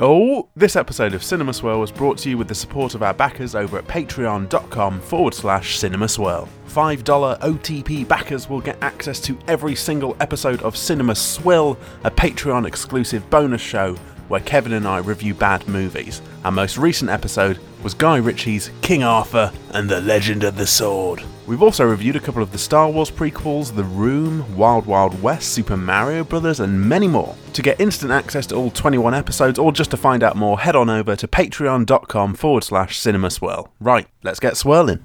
Oh, this episode of Cinema Swirl was brought to you with the support of our backers over at patreon.com forward slash cinema swirl. $5 OTP backers will get access to every single episode of Cinema Swill, a Patreon exclusive bonus show where Kevin and I review bad movies. Our most recent episode was Guy Ritchie's King Arthur and the Legend of the Sword. We've also reviewed a couple of the Star Wars prequels, The Room, Wild Wild West, Super Mario Brothers, and many more. To get instant access to all 21 episodes or just to find out more, head on over to patreon.com forward slash cinema swirl. Right, let's get swirling.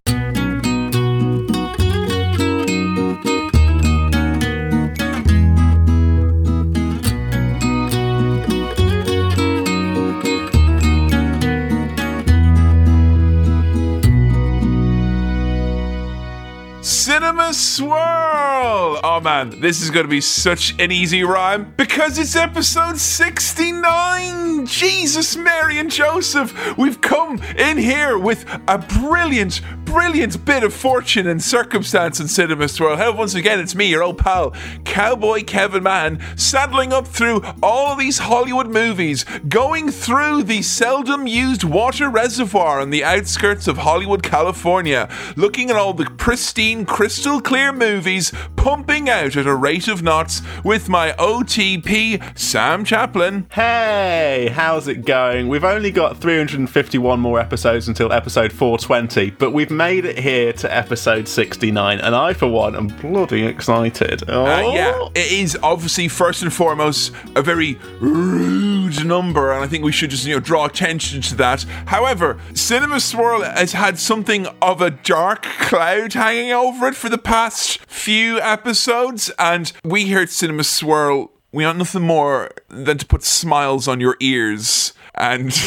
Cinema Swirl! Oh man, this is to be such an easy rhyme because it's episode 69! Jesus, Mary, and Joseph! We've come in here with a brilliant, brilliant bit of fortune and circumstance in Cinema Swirl. Hello, once again, it's me, your old pal, Cowboy Kevin Mann, saddling up through all these Hollywood movies, going through the seldom used water reservoir on the outskirts of Hollywood, California, looking at all the pristine, crystal clear movies pumping out at a rate of knots with my OTP, Sam Chaplin. Hey, how's it going? We've only got 351 more episodes until episode 420, but we've made it here to episode 69, and I, for one, am bloody excited. Oh. Uh, yeah, it is obviously first and foremost a very rude number, and I think we should just you know draw attention to that. However, Cinema Swirl has had something of a dark cloud hanging over it for the past few episodes, and we here at Cinema Swirl. We want nothing more than to put smiles on your ears and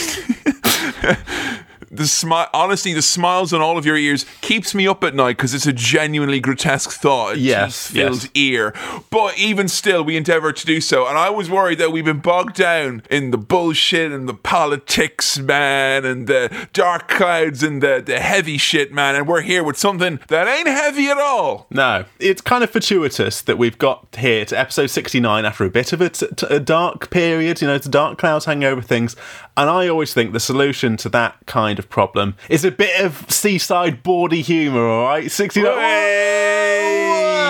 the smile honestly the smiles on all of your ears keeps me up at night because it's a genuinely grotesque thought. Yes, filled yes. ear. But even still we endeavor to do so. And i was worried that we've been bogged down in the bullshit and the politics man and the dark clouds and the, the heavy shit man. And we're here with something that ain't heavy at all. No, it's kind of fortuitous that we've got here to episode 69 after a bit of a, t- a dark period, you know, the dark clouds hanging over things. And I always think the solution to that kind of problem is a bit of seaside bawdy humour, all right? 69.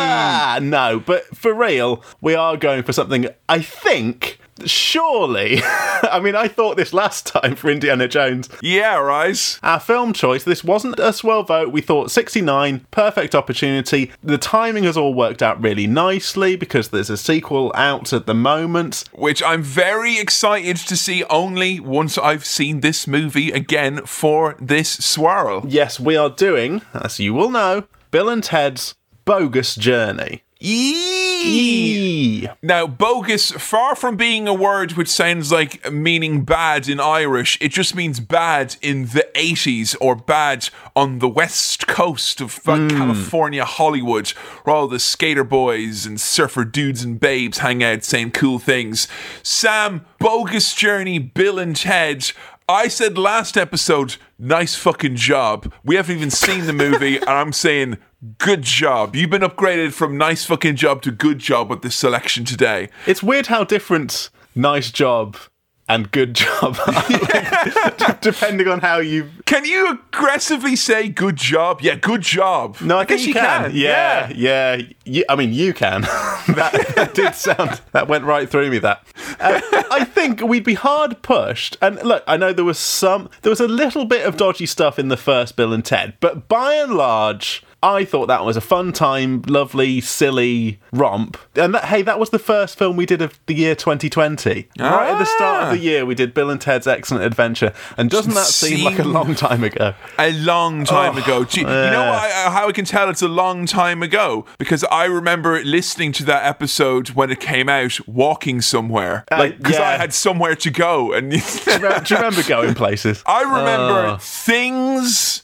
Ah, No, but for real, we are going for something, I think. Surely, I mean, I thought this last time for Indiana Jones. yeah right Our film choice, this wasn't a swirl vote. We thought 69, perfect opportunity. The timing has all worked out really nicely because there's a sequel out at the moment. which I'm very excited to see only once I've seen this movie again for this swirl. Yes, we are doing, as you will know, Bill and Ted's Bogus Journey. Yee! Yee. Now, bogus, far from being a word which sounds like meaning bad in Irish, it just means bad in the 80s or bad on the west coast of uh, California, Hollywood, where all the skater boys and surfer dudes and babes hang out saying cool things. Sam, bogus journey, Bill and Ted. I said last episode, nice fucking job. We haven't even seen the movie, and I'm saying, good job. You've been upgraded from nice fucking job to good job with this selection today. It's weird how different nice job and good job depending on how you. Can you aggressively say good job? Yeah, good job. No, I, guess you can. Yeah, yeah. You, I mean, you can. that, that did sound. That went right through me. That. Uh, I think we'd be hard pushed. And look, I know there was some. There was a little bit of dodgy stuff in the first Bill and Ted, but by and large. I thought that was a fun time, lovely, silly romp. And that, hey, that was the first film we did of the year 2020. Right at the start of Ah. the year, we did Bill and Ted's Excellent Adventure. And doesn't that seem like a long time ago? A long time Oh, ago. Gee, You know I- how I can tell it's a long time ago? Because I remember listening to that episode when it came out, walking somewhere. Like, because I had somewhere to go. And Do you remember going places? I remember Oh. things,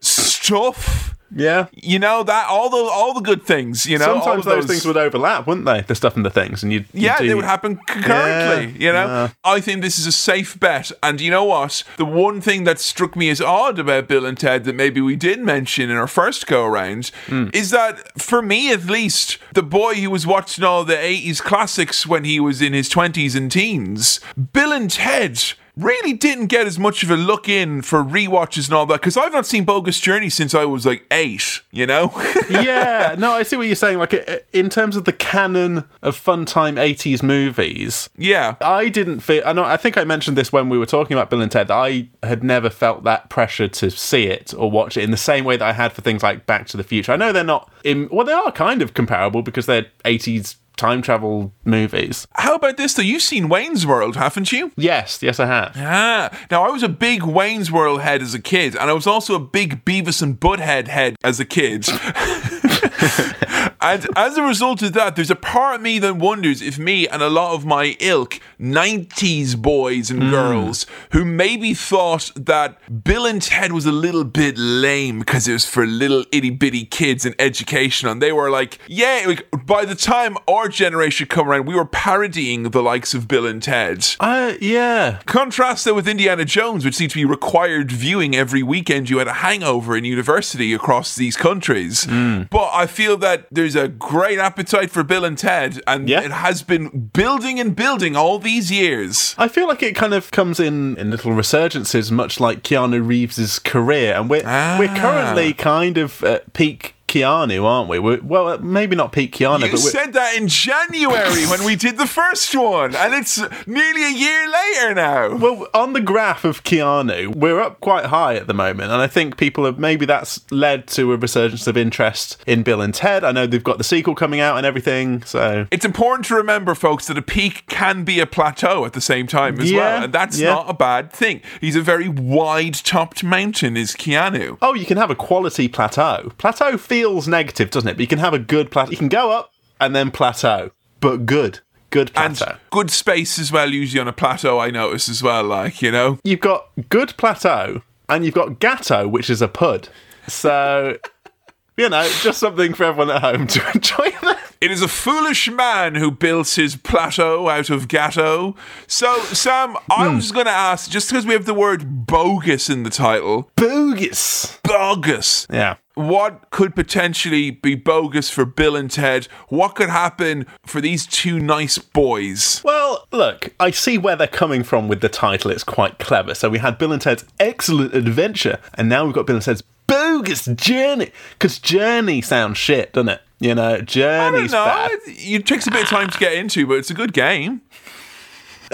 stuff. Yeah. You know that all the all the good things. You know, Sometimes of those, things would overlap, wouldn't they? The stuff and the things, and you. Yeah, they would happen concurrently. Yeah, you know, yeah. I think this is a safe bet. And you know what? The one thing that struck me as odd about Bill and Ted that maybe we did mention in our first go around Hmm. is that, for me at least, the boy who was watching all the '80s classics when he was in his 20s and teens, Bill and Ted really didn't get as much of a look in for rewatches and all that because I've not seen Bogus Journey since I was like eight. You know? yeah, no, I see what you're saying. Like uh, in terms of the canon of fun time '80s movies, yeah. I didn't feel. I know. I think I mentioned this when we were talking about Bill and Ted. that I had never felt that pressure to see it or watch it in the same way that I had for things like Back to the Future. I know they're not. In, well, they are kind of comparable because they're '80s time travel movies. How about this though? You've seen Wayne's World, haven't you? Yes, yes, I have. Ah, now I was a big Wayne's World head as a kid, and I was also a big Beavis and Butthead head as a kid. and as a result of that, there's a part of me that wonders if me and a lot of my ilk, 90s boys and girls, who maybe thought that Bill and Ted was a little bit lame because it was for little itty bitty kids and education, and they were like, yeah, like, by the time our generation come around, we were parodying the likes of Bill and Ted. Uh, yeah. Contrast that with Indiana Jones, which seemed to be required viewing every weekend you had a hangover in university across these countries. But I feel that there's a great appetite for Bill and Ted, and Yeah. it has been building and building all these years. I feel like it kind of comes in in little resurgences, much like Keanu Reeves's career, and we're we're Ah. currently kind of at peak Keanu, aren't we? We're, well, uh, maybe not peak Keanu, You but we're, said that in January when we did the first one, and it's nearly a year later now. well, on the graph of Keanu, we're up quite high at the moment, and I think people have maybe that's led to a resurgence of interest in Bill and Ted. I know they've got the sequel coming out and everything, so It's important to remember, folks, that a peak can be a plateau at the same time as Yeah, well, and that's yeah. not a bad thing. He's a very wide-topped mountain, is Keanu. oh, you can have a quality plateau. Plateau feels negative, doesn't it? But you can have a good plateau. You can go up and then plateau, but good, good And plateau. good space as well, usually on a plateau, I notice as well, like, you know? you've got good plateau and you've got gatto, which is a pud. So, you know, just something for everyone at home to enjoy. That. It is a foolish man who built his plateau out of gatto. So, Sam, I Hmm. was going to ask, just because we have the word bogus in the title, Bogus. bogus. Yeah. What could potentially be bogus for Bill and Ted? What could happen for these two nice boys? Well, look, I see where they're coming from with the title. It's quite clever. So we had Bill and Ted's Excellent Adventure, and now we've got Bill and Ted's Bogus Journey. Because Journey sounds shit, doesn't it? You know, I don't Journey's know. bad. It takes a bit of time to get into, but it's a good game.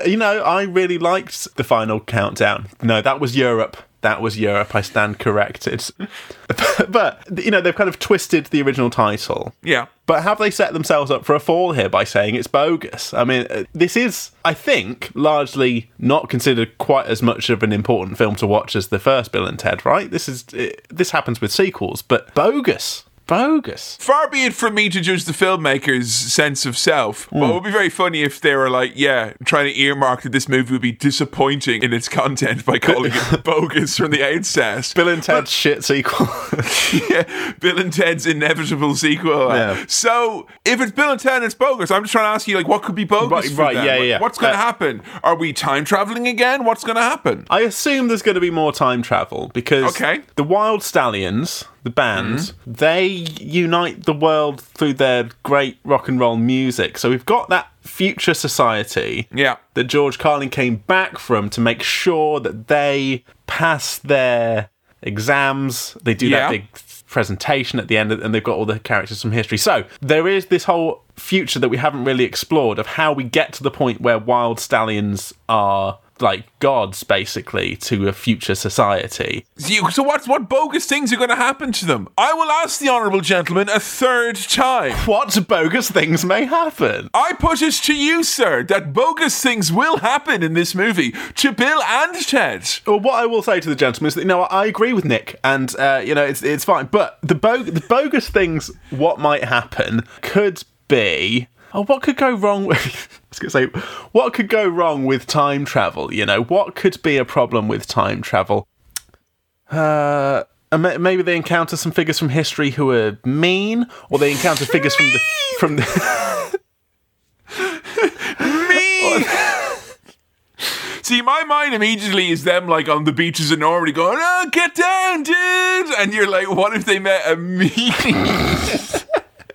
You know, I really liked the final countdown. No, that was Europe. That was Europe. I stand corrected. but, you know, they've kind of twisted the original title. Yeah. But have they set themselves up for a fall here by saying it's bogus? I mean, uh, this is, I think, largely not considered quite as much of an important film to watch as the first Bill and Ted, right? This is it, this happens with sequels, but bogus, bogus. Far be it from me to judge the filmmaker's sense of self, but it would be very funny if they were like, yeah, trying to earmark that this movie would be disappointing in its content by calling it bogus from the outset. Bill and Ted's shit sequel. yeah, Bill and Ted's inevitable sequel. Yeah. So if it's Bill and Ted and it's bogus, I'm just trying to ask you, like, what could be bogus? Right, for right, them? yeah, yeah. What's going to Uh, happen? Are we time traveling again? What's going to happen? I assume there's going to be more time travel because Okay. The Wild Stallions, the band, mm-hmm. they unite the world through their great rock and roll music. So we've got that future society Yeah. that George Carlin came back from to make sure that they pass their exams. They do Yeah. that big presentation at the end, and they've got all the characters from history. So there is this whole future that we haven't really explored of how we get to the point where wild stallions are like gods, basically, to a future society. So what's what bogus things are going to happen to them? I will ask the honourable gentleman a third time. What bogus things may happen? I put it to you, sir, that bogus things will happen in this movie to Bill and Ted. Well, what I will say to the gentleman is that you know I agree with Nick, and uh, you know it's it's fine. But the bo- the bogus things, what might happen could be. Oh, what could go wrong with? I was going to say, what could go wrong with time travel? You know, what could be a problem with time travel? Uh, maybe they encounter some figures from history who are mean, or they encounter figures from the from the. Me. See, my mind immediately is them like on the beaches in Normandy going, "Oh, get down, dude!" And you're like, "What if they met a me?"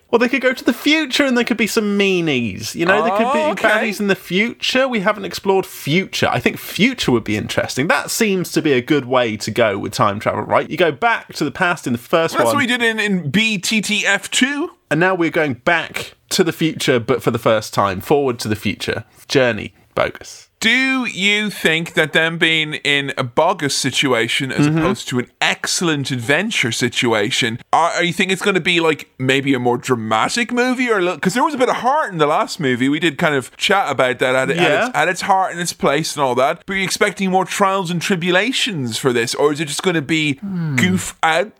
Well, they could go to the future and there could be some meanies. You know, there could be Oh, okay. baddies in the future. We haven't explored future. I think future would be interesting. That seems to be a good way to go with time travel, right? You go back to the past in the first That's one, what we did in, in BTTF2. and now we're going back to the future, but for the first time, forward to the future. Journey, bogus. Do you think that them being in a bogus situation as Mm-hmm. opposed to an excellent adventure situation, are, are you think it's going to be like maybe a more dramatic movie or because there was a bit of heart in the last movie? We did kind of chat about that at, at, its, at its heart and its place and all that. But are you expecting more trials and tribulations for this, or is it just going to be Hmm. goof out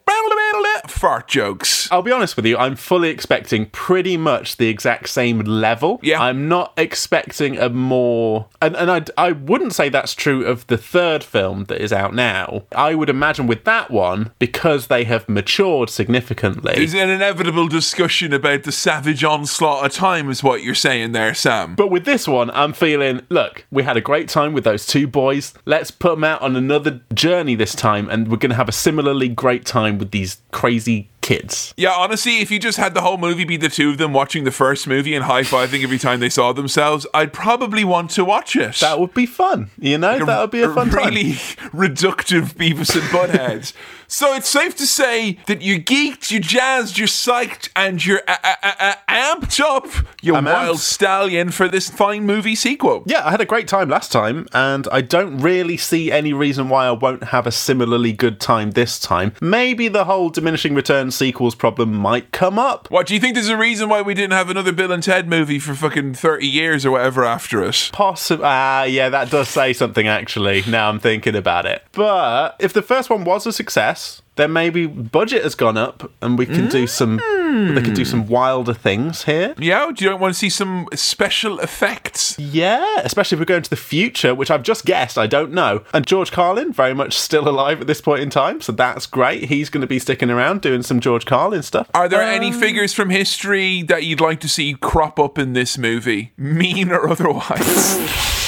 fart jokes? I'll be honest with you, I'm fully expecting pretty much the exact same level. Yeah. I'm not expecting a more. And, and I, I wouldn't say that's true of the third film that is out now. I would imagine with that one, because they have matured significantly. There's an inevitable discussion about the savage onslaught of time, is what you're saying there, Sam. But with this one, I'm feeling, look, we had a great time with those two boys. Let's put them out on another journey this time, and we're going to have a similarly great time with these crazy kids. Yeah, honestly, if you just had the whole movie be the two of them watching the first movie and high fiving every time they saw themselves, I'd probably want to watch it. That would be fun, you know? That would be a fun time. really reductive Beavis and Butthead. so it's safe to say that you're geeked, you're jazzed, you're psyched, and you're uh, uh, uh, amped up, you I'm wild amped. stallion, for this fine movie sequel. Yeah, I had a great time last time, and I don't really see any reason why I won't have a similarly good time this time. Maybe the whole diminishing returns sequels problem might come up. What do you think? There's a reason why we didn't have another Bill and Ted movie for fucking thirty years or whatever after it. Possible. Ah, yeah, that does say something actually. Now I'm thinking about it. But if the first one was a success, then maybe budget has gone up, and we can do some. They could do some hmm. wilder things here. Yeah, do you want to see some special effects? Yeah, especially if we're going to the future, which I've just guessed, I don't know. And George Carlin, very much still alive at this point in time, so that's great. He's going to be sticking around doing some George Carlin stuff. Are there any um, figures from history that you'd like to see crop up in this movie, mean or otherwise?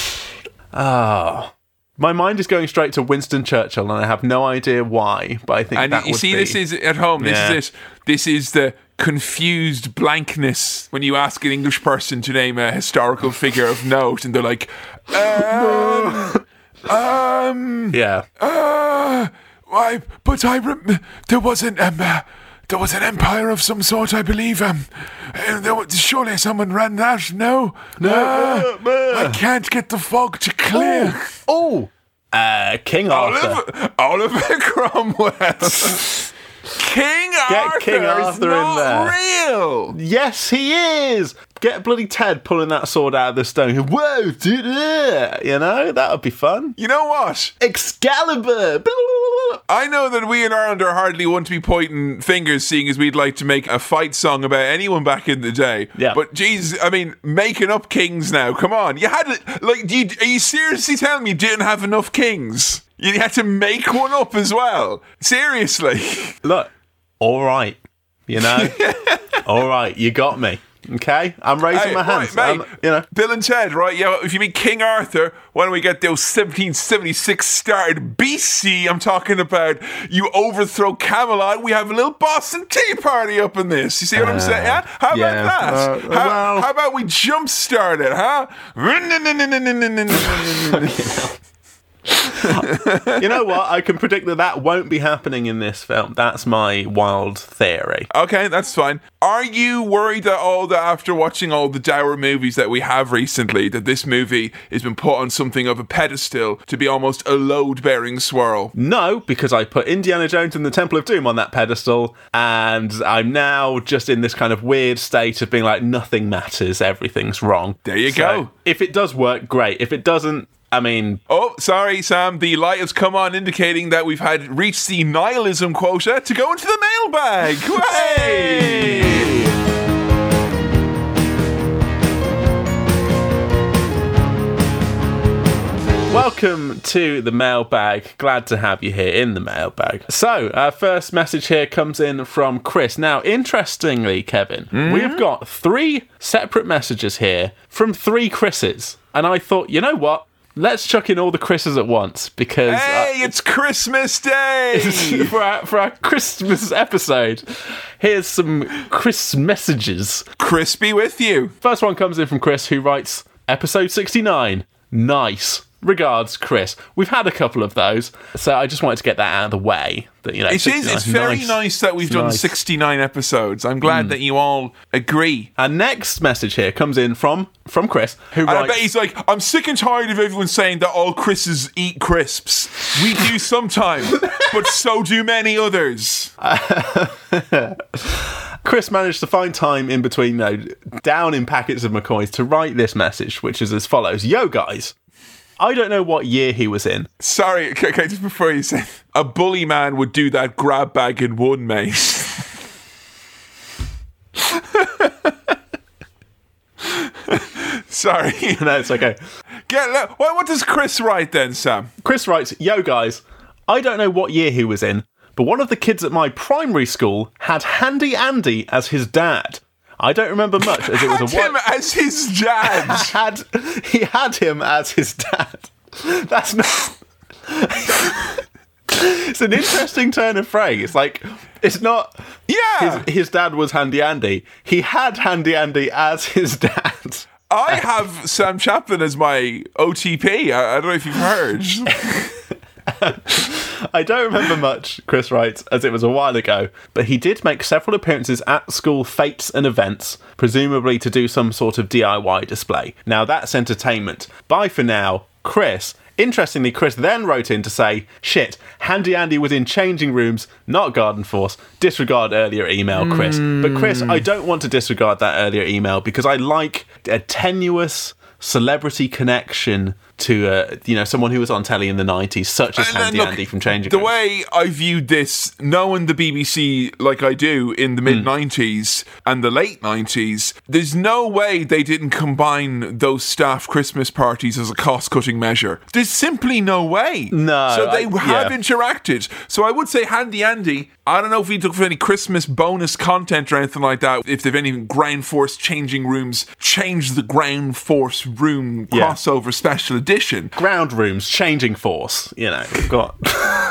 Ah. My mind is going straight to Winston Churchill, and I have no idea why, but I think and you see, be- this is at home. This Yeah. is it. This is the confused blankness when you ask an English person to name a historical figure of note, and they're like, um, um, yeah. uh, why? But I rem- there wasn't um, uh, there was an empire of some sort, I believe. Um, was, surely someone ran that. No, no, I can't get the fog to clear. Oh, uh, King Arthur. Oliver, Oliver Cromwell. King Arthur King is Arthur in not there. real. Yes, he is. Get bloody Ted pulling that sword out of the stone. Whoa, dude! You know that would be fun. You know what? Excalibur. I know that we in Ireland are hardly one to be pointing fingers, seeing as we'd like to make a fight song about anyone back in the day. Yeah. But geez, I mean, making up kings now. Come on, you had like, do you, are you seriously telling me you didn't have enough kings? You had to make one up as well. Seriously. Look, all right. You know, all right. You got me. Okay, I'm raising Hey, my hands. right, mate. I'm- you know, Bill and Ted, right? Yeah, if you mean King Arthur, why don't we get those 1776 started BC? I'm talking about you overthrow Camelot. We have a little Boston Tea Party up in this. You see what I'm saying? Yeah? How yeah, about that? uh, how, well- how about we jumpstart it, huh? you know what? I can predict that that won't be happening in this film. That's my wild theory. Okay, that's fine. Are you worried at all that after watching all the dour movies that we have recently, that this movie has been put on something of a pedestal to be almost a load bearing swirl? No, because I put Indiana Jones and the Temple of Doom on that pedestal, and I'm now just in this kind of weird state of being like, nothing matters, everything's wrong. There you So, go. If it does work, great. If it doesn't, I mean, Oh, sorry, Sam. The light has come on, indicating that we've had reached the nihilism quota to go into the mailbag. Hey! Welcome to the mailbag. Glad to have you here in the mailbag. So, our first message here comes in from Chris. Now, interestingly, Kevin, mm-hmm. we've got three separate messages here from three Chris's. And I thought, you know what? Let's chuck in all the Chris's at once because uh, Hey, it's Christmas Day! for our for our Christmas episode, here's some Chris messages. Chris be with you. First one comes in from Chris, who writes, "Episode sixty-nine, nice." Regards, Chris. We've had a couple of those, so I just wanted to get that out of the way. That you know, It is. It's very nice, that we've done nice. 69 episodes. I'm glad hmm. that you all agree. Our next message here comes in from from Chris, who And I writes, bet he's like, I'm sick and tired of everyone saying that all Chris's eat crisps. We do sometimes, but so do many others. Chris managed to find time in between, though, down in packets of McCoys to write this message, which is as follows: Yo, guys. I don't know what year he was in. Sorry, okay, okay, just before you say, a bully man would do that grab bag in one, mate. Sorry. no, it's okay. Get, what, what does Chris write then, Sam? Chris writes, Yo, guys, I don't know what year he was in, but one of the kids at my primary school had Handy Andy as his dad. I don't remember much, as it was Had a him white. as his dad. had he had him as his dad? That's not. it's an interesting turn of phrase. It's like, it's not. yeah. His, his dad was Handy Andy. He had Handy Andy as his dad. I have Sam Chaplin as my OTP. I, I don't know if you've heard. I don't remember much, Chris writes, as it was a while ago, but he did make several appearances at school fates and events, presumably to do some sort of DIY display. Now that's entertainment. Bye for now, Chris. Interestingly, Chris then wrote in to say, shit, Handy Andy was in changing rooms, not Garden Force. Disregard earlier email, Chris. But Chris, I don't want to disregard that earlier email because I like a tenuous celebrity connection to uh, you know someone who was on telly in the 90s such as And Handy look, Andy from Changing The way I viewed this, knowing the BBC like I do in the mid 90s and the late 90s, there's no way they didn't combine those staff Christmas parties as a cost cutting measure. There's simply no way. No, So they I- have yeah. interacted. So I would say Handy Andy. I don't know if he took for any Christmas bonus content or anything like that. If they've any ground force changing rooms, change the ground force room Yeah. crossover special edition. Ground rooms changing force you know we've got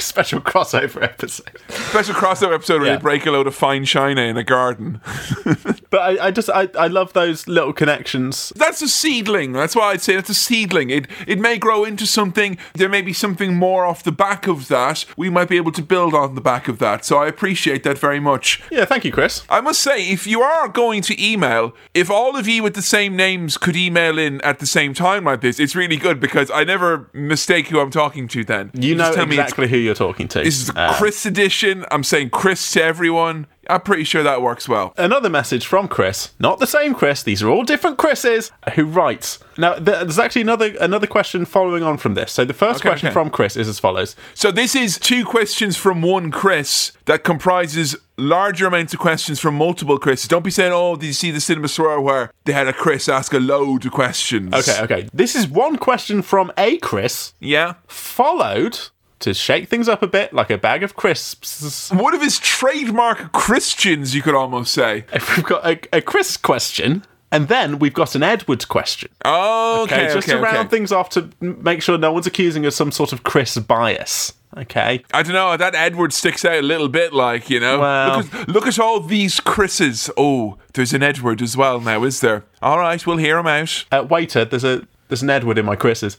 special crossover episode Special crossover episode where Yeah. they break a load of fine china in a garden. but I, I just I, I love those little connections That's a seedling. That's why I'd say that's a seedling. It it may grow into something. There may be something more off the back of that. We might be able to build on the back of that. So I appreciate that very much. yeah thank you chris I must say, if you are going to email, if all of you with the same names could email in at the same time like this, it's really good because I never mistake who I'm talking to then. you know me it's exactly who you're talking to This is the Uh, Chris edition. I'm saying Chris to everyone. I'm pretty sure that works well. Another message from Chris, not the same Chris. These are all different Chris's. Who writes now? There's actually another another question following on from this. So the first Okay, question okay. from Chris is as follows: So this is two questions from one Chris that comprises larger amounts of questions from multiple Chris's. Don't be saying, "Oh, did you see the cinema swirl where they had a Chris ask a load of questions?" Okay, okay. This is one question from a Chris, Yeah. followed to shake things up a bit, like a bag of crisps. One of his trademark Christians, you could almost say. We've got a, a Chris question, and then we've got an Edward question. Oh, okay, Okay, just okay, to round okay. things off to make sure no one's accusing us of some sort of Chris bias. Okay. I don't know. That Edward sticks out a little bit, like you know. Well- look, at, look at all these Chris's. Oh, there's an Edward as well now, is there? All right, we'll hear him out. Uh, waiter, there's a there's an Edward in my Chris's.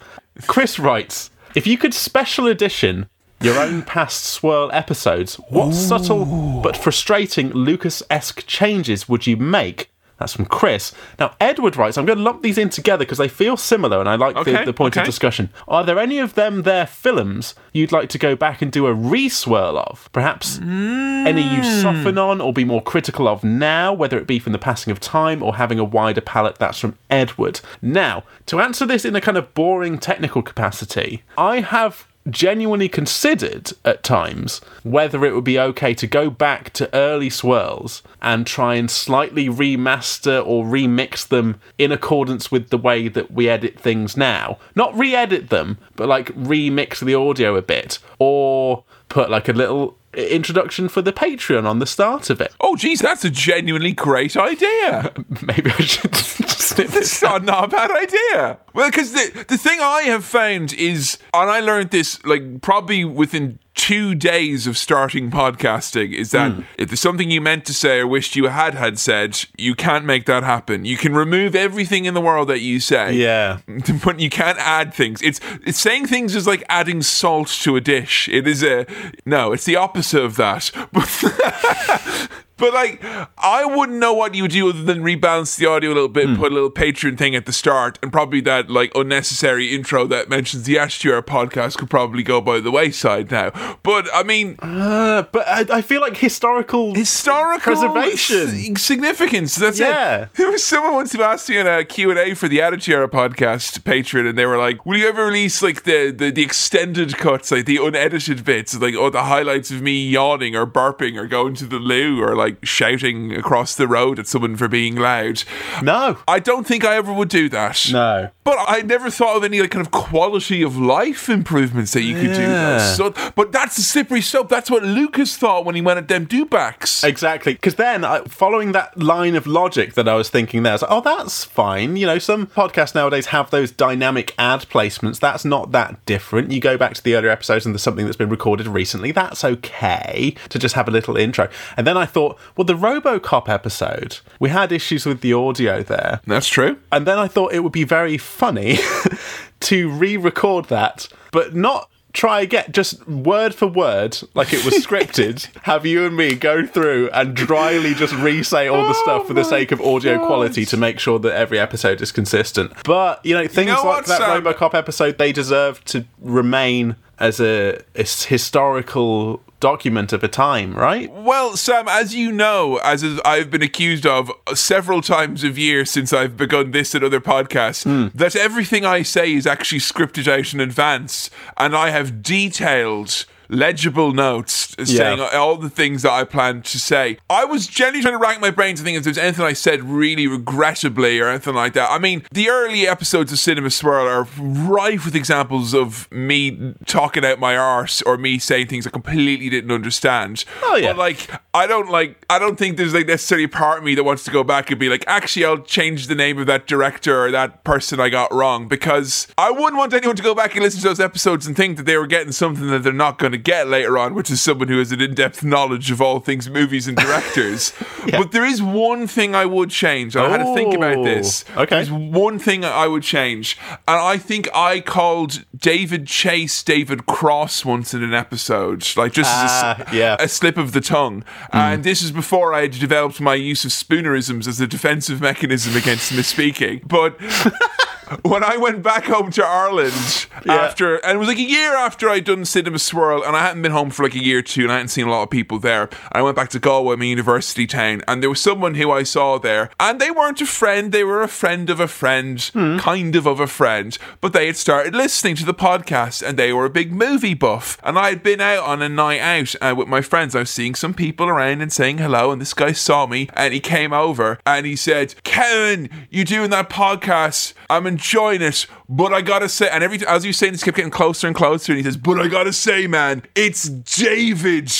Chris writes, if you could special edition your own past swirl episodes, what subtle but frustrating Lucas-esque changes would you make? That's from Chris. Now, Edward writes, I'm going to lump these in together because they feel similar and I like the, Okay, the point of discussion. Are there any of them their films you'd like to go back and do a re-swirl of? Perhaps any you hmm. soften on or be more critical of now, whether it be from the passing of time or having a wider palette? That's from Edward. Now, to answer this in a kind of boring technical capacity, I have genuinely considered at times whether it would be okay to go back to early swirls and try and slightly remaster or remix them in accordance with the way that we edit things now. Not re edit them, but like remix the audio a bit or put like a little introduction for the Patreon on the start of it. Oh, geez, that's a genuinely great idea. Maybe I should It's not, not a bad idea. Well, because the the thing I have found is, and I learned this like probably within two days of starting podcasting, is that Hmm. if there's something you meant to say or wished you had had said, you can't make that happen. You can remove everything in the world that you say. Yeah. But you can't add things. It's it's saying things is like adding salt to a dish. It is a no. It's the opposite of that. But like I wouldn't know what you would do other than rebalance the audio a little bit, put a little Patreon thing at the start, and probably that like unnecessary intro that mentions the Ashtura podcast could probably go by the wayside now. But I mean, Uh, but I, I feel like historical historical preservation. significance. That's Yeah. it. There was someone once who asked me in a Q and A for the Attitude Era podcast Patreon, and they were like, "Will you ever release like the, the the extended cuts, like the unedited bits, like oh the highlights of me yawning or burping or going to the loo or like shouting across the road at someone for being loud?" No. I don't think I ever would do that. No. But I never thought of any like kind of quality of life improvements that you could do. Yeah. Though. So, but that's the slippery slope. That's what Lucas thought when he went at them dubacks. Exactly, because then I, following that line of logic that I was thinking there, I was like, oh, that's fine. You know, some podcasts nowadays have those dynamic ad placements. That's not that different. You go back to the earlier episodes and there's something that's been recorded recently. That's okay to just have a little intro. And then I thought, well, the RoboCop episode, we had issues with the audio there. That's true. And then I thought it would be very funny to re record that, but not try again, just word for word, like it was scripted. have you and me go through and dryly just re say all the oh stuff for the sake of audio God. quality to make sure that every episode is consistent. But, you know, things know like what, that Sam? Robocop episode, they deserve to remain as a, a historical document of a time, right? Well, Sam, as you know, as I've been accused of several times of years since I've begun this and other podcasts, hmm. that everything I say is actually scripted out in advance, and I have detailed. Legible notes saying all the things that I planned to say. I was genuinely trying to rack my brain to think if there's anything I said really regrettably or anything like that. I mean, the early episodes of Cinema Swirl are rife with examples of me talking out my arse or me saying things I completely didn't understand. Oh, yeah. But like, I don't like. I don't think there's like necessarily a part of me that wants to go back and be like, actually, I'll change the name of that director or that person I got wrong because I wouldn't want anyone to go back and listen to those episodes and think that they were getting something that they're not going to get later on, which is someone who has an in-depth knowledge of all things movies and directors. But there is one thing I would change. I had to think about this. Oh, okay. There's one thing I would change, and I think I called David Chase David Cross once in an episode, like just as a Ah, yeah. a slip of the tongue. And this is before I had developed my use of spoonerisms as a defensive mechanism against misspeaking. But when I went back home to Ireland after, and it was like a year after I'd done Cinema Swirl, and I hadn't been home for like a year or two, and I hadn't seen a lot of people there. I went back to Galway, my university town, and there was someone who I saw there, and they weren't a friend, they were a friend of a friend, kind of of a friend, but they had started listening to the podcast, and they were a big movie buff. And I had been out on a night out uh, with my friends. I was seeing some people around and saying hello, and this guy saw me, and he came over and he said, "Kevin, you doing that podcast? I'm enjoying it, but I gotta say." And every as you saying this, kept getting closer and closer, and he says, "But I gotta say, man, it's David."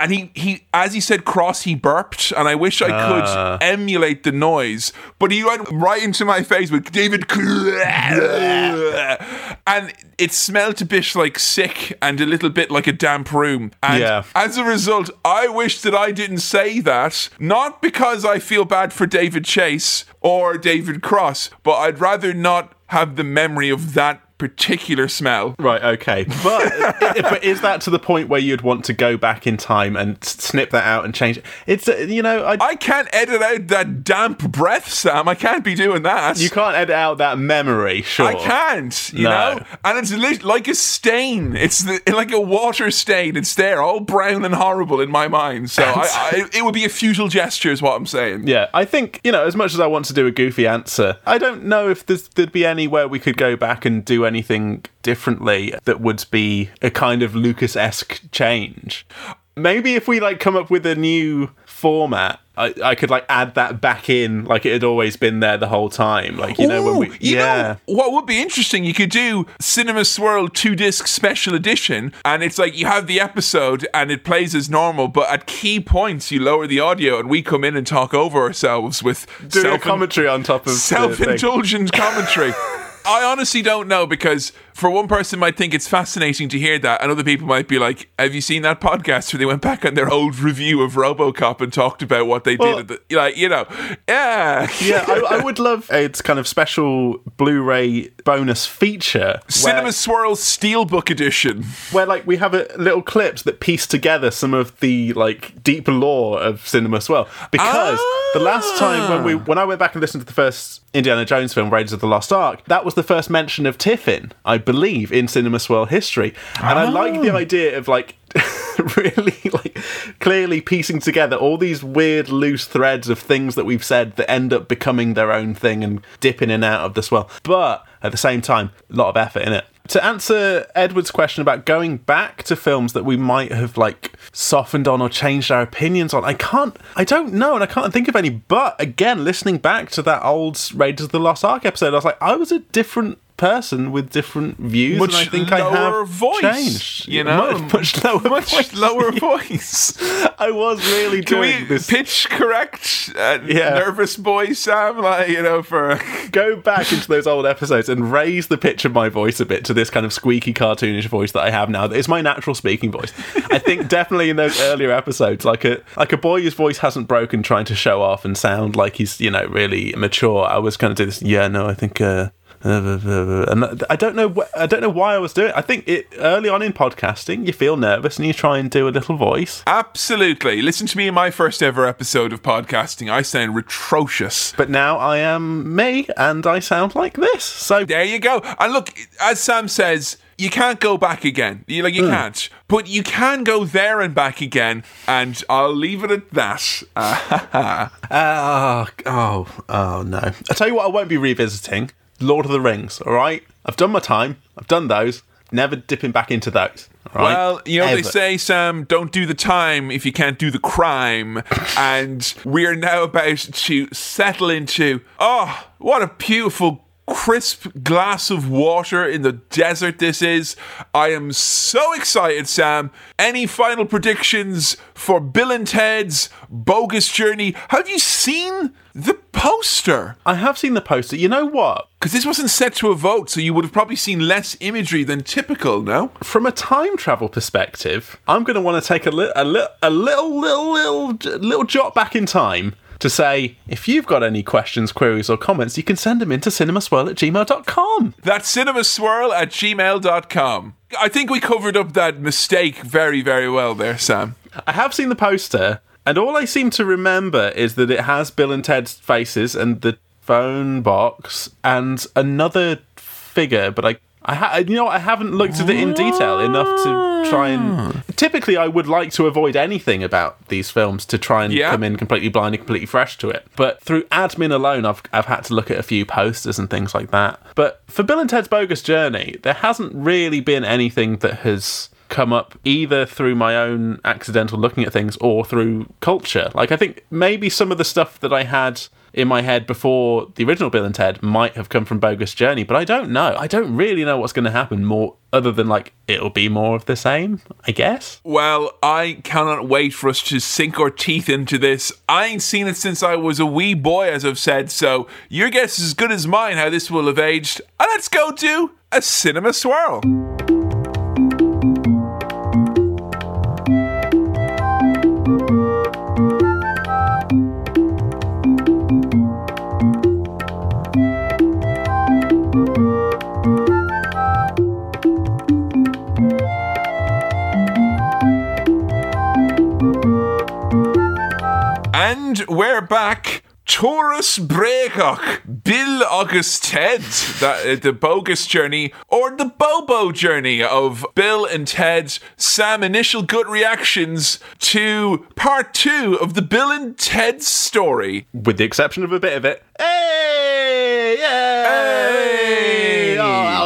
And he he as he said cross, he burped, and I wish I could ah. emulate the noise, but he went right into my face with David. Cro-" And it smelled a bit like sick and a little bit like a damp room. And Yeah. as a result, I wish that I didn't say that, not because I feel bad for David Chase or David Cross, but I'd rather not have the memory of that particular smell. Right, okay. But, but is that to the point where you'd want to go back in time and snip that out and change it? It's, uh, you know, I, I can't edit out that damp breath, Sam. I can't be doing that. you can't edit out that memory, sure. I can't, you No. know, and it's lit- like a stain. It's the, like a water stain. It's there, all brown and horrible in my mind. So I, I, it would be a futile gesture, is what I'm saying. Yeah, I think, you know, as much as I want to do a goofy answer, I don't know if there's, there'd be anywhere we could go back and do anything differently that would be a kind of Lucas esque change. Maybe if we like come up with a new format I, I could like add that back in like it had always been there the whole time. Like you know when we Ooh, you yeah. know what would be interesting? You could do Cinema Swirl two disc special edition, and it's like you have the episode and it plays as normal, but at key points you lower the audio, and we come in and talk over ourselves with Doing self- commentary on top of self-indulgent commentary. I honestly don't know because for one person might think it's fascinating to hear that, and other people might be like, "Have you seen that podcast where they went back on their old review of RoboCop and talked about what they Well- did?" At the, like, you know, yeah, yeah, I, I would love its kind of special Blu-ray bonus feature. Cinema where- Swirl Steelbook Edition. where like we have a little clips that piece together some of the like deep lore of cinema as well because the last time when we ah. when i went back and listened to the first indiana jones film raiders of the lost ark that was the first mention of tiffin i believe in cinema swirl history. And i like the oh. idea of like really like clearly piecing together all these weird loose threads of things that we've said that end up becoming their own thing and dip in and out of the swirl but at the same time a lot of effort in it to answer Edward's question about going back to films that we might have like softened on or changed our opinions on, I can't, I don't know, and I can't think of any. But again, listening back to that old Raiders of the Lost Ark episode, I was like, I was a different person with different views, Much and I think I lower have voice, changed. you know? much, much lower, Much voice. lower voice. I was really Can doing we this. pitch correct? Uh, Yeah. Nervous boy Sam, like you know, for go back into those old episodes and raise the pitch of my voice a bit to this kind of squeaky cartoonish voice that I have now. It's my natural speaking voice. I think definitely in those earlier episodes, like a like a boy whose voice hasn't broken, trying to show off and sound like he's you know really mature. I was kind of do this. Yeah, no, I think. Uh, and I don't know. wh- I don't know why I was doing. it. I think it early on in podcasting, you feel nervous and you try and do a little voice. absolutely. Listen to me in my first ever episode of podcasting. I sound atrocious. But now I am me, and I sound like this. So There you go. And look, as Sam says, you can't go back again. You like you can't, but you can go there and back again. And I'll leave it at that. Uh, Oh, oh, oh no. I tell you what, I won't be revisiting Lord of the Rings, all right? I've done my time, I've done those, never dipping back into those, right? well, you know they say, Sam, don't do the time if you can't do the crime. and we are now about to settle into oh, what a beautiful. Crisp glass of water in the desert, this is. I am so excited, Sam. Any final predictions for Bill and Ted's bogus journey? Have you seen the poster? I have seen the poster. You know what? Because this wasn't set to a vote, so you would have probably seen less imagery than typical, no? From a time travel perspective, I'm going to want to take a, li- a, li- a little, little, little, little jot back in time to say if you've got any questions, queries, or comments, you can send them into cinemaswirl at gmail.com. That's cinemaswirl at gmail.com. I think we covered up that mistake very, very well there, Sam. I have seen the poster, and all I seem to remember is that it has Bill and Ted's faces and the phone box and another figure, but I. I ha- you know, I haven't looked at it in detail enough to try and. Ah. Typically, I would like to avoid anything about these films to try and Yeah. come in completely blind and completely fresh to it. But through admin alone, I've I've had to look at a few posters and things like that. But for Bill and Ted's Bogus Journey, there hasn't really been anything that has come up either through my own accidental looking at things or through culture. Like I think maybe some of the stuff that I had in my head before the original Bill and Ted might have come from Bogus Journey, but I don't know. I don't really know what's going to happen more other than like it'll be more of the same, I guess. Well, I cannot wait for us to sink our teeth into this. I ain't seen it since I was a wee boy, as I've said, so your guess is as good as mine how this will have aged. And let's go to a cinema swirl. And we're back. Taurus Breakock, Bill August Ted, that, uh, the bogus journey, or the Bobo journey of Bill and Ted. Sam, initial gut reactions to part two of the Bill and Ted story. With the exception of a bit of it. Hey! Yeah! Hey!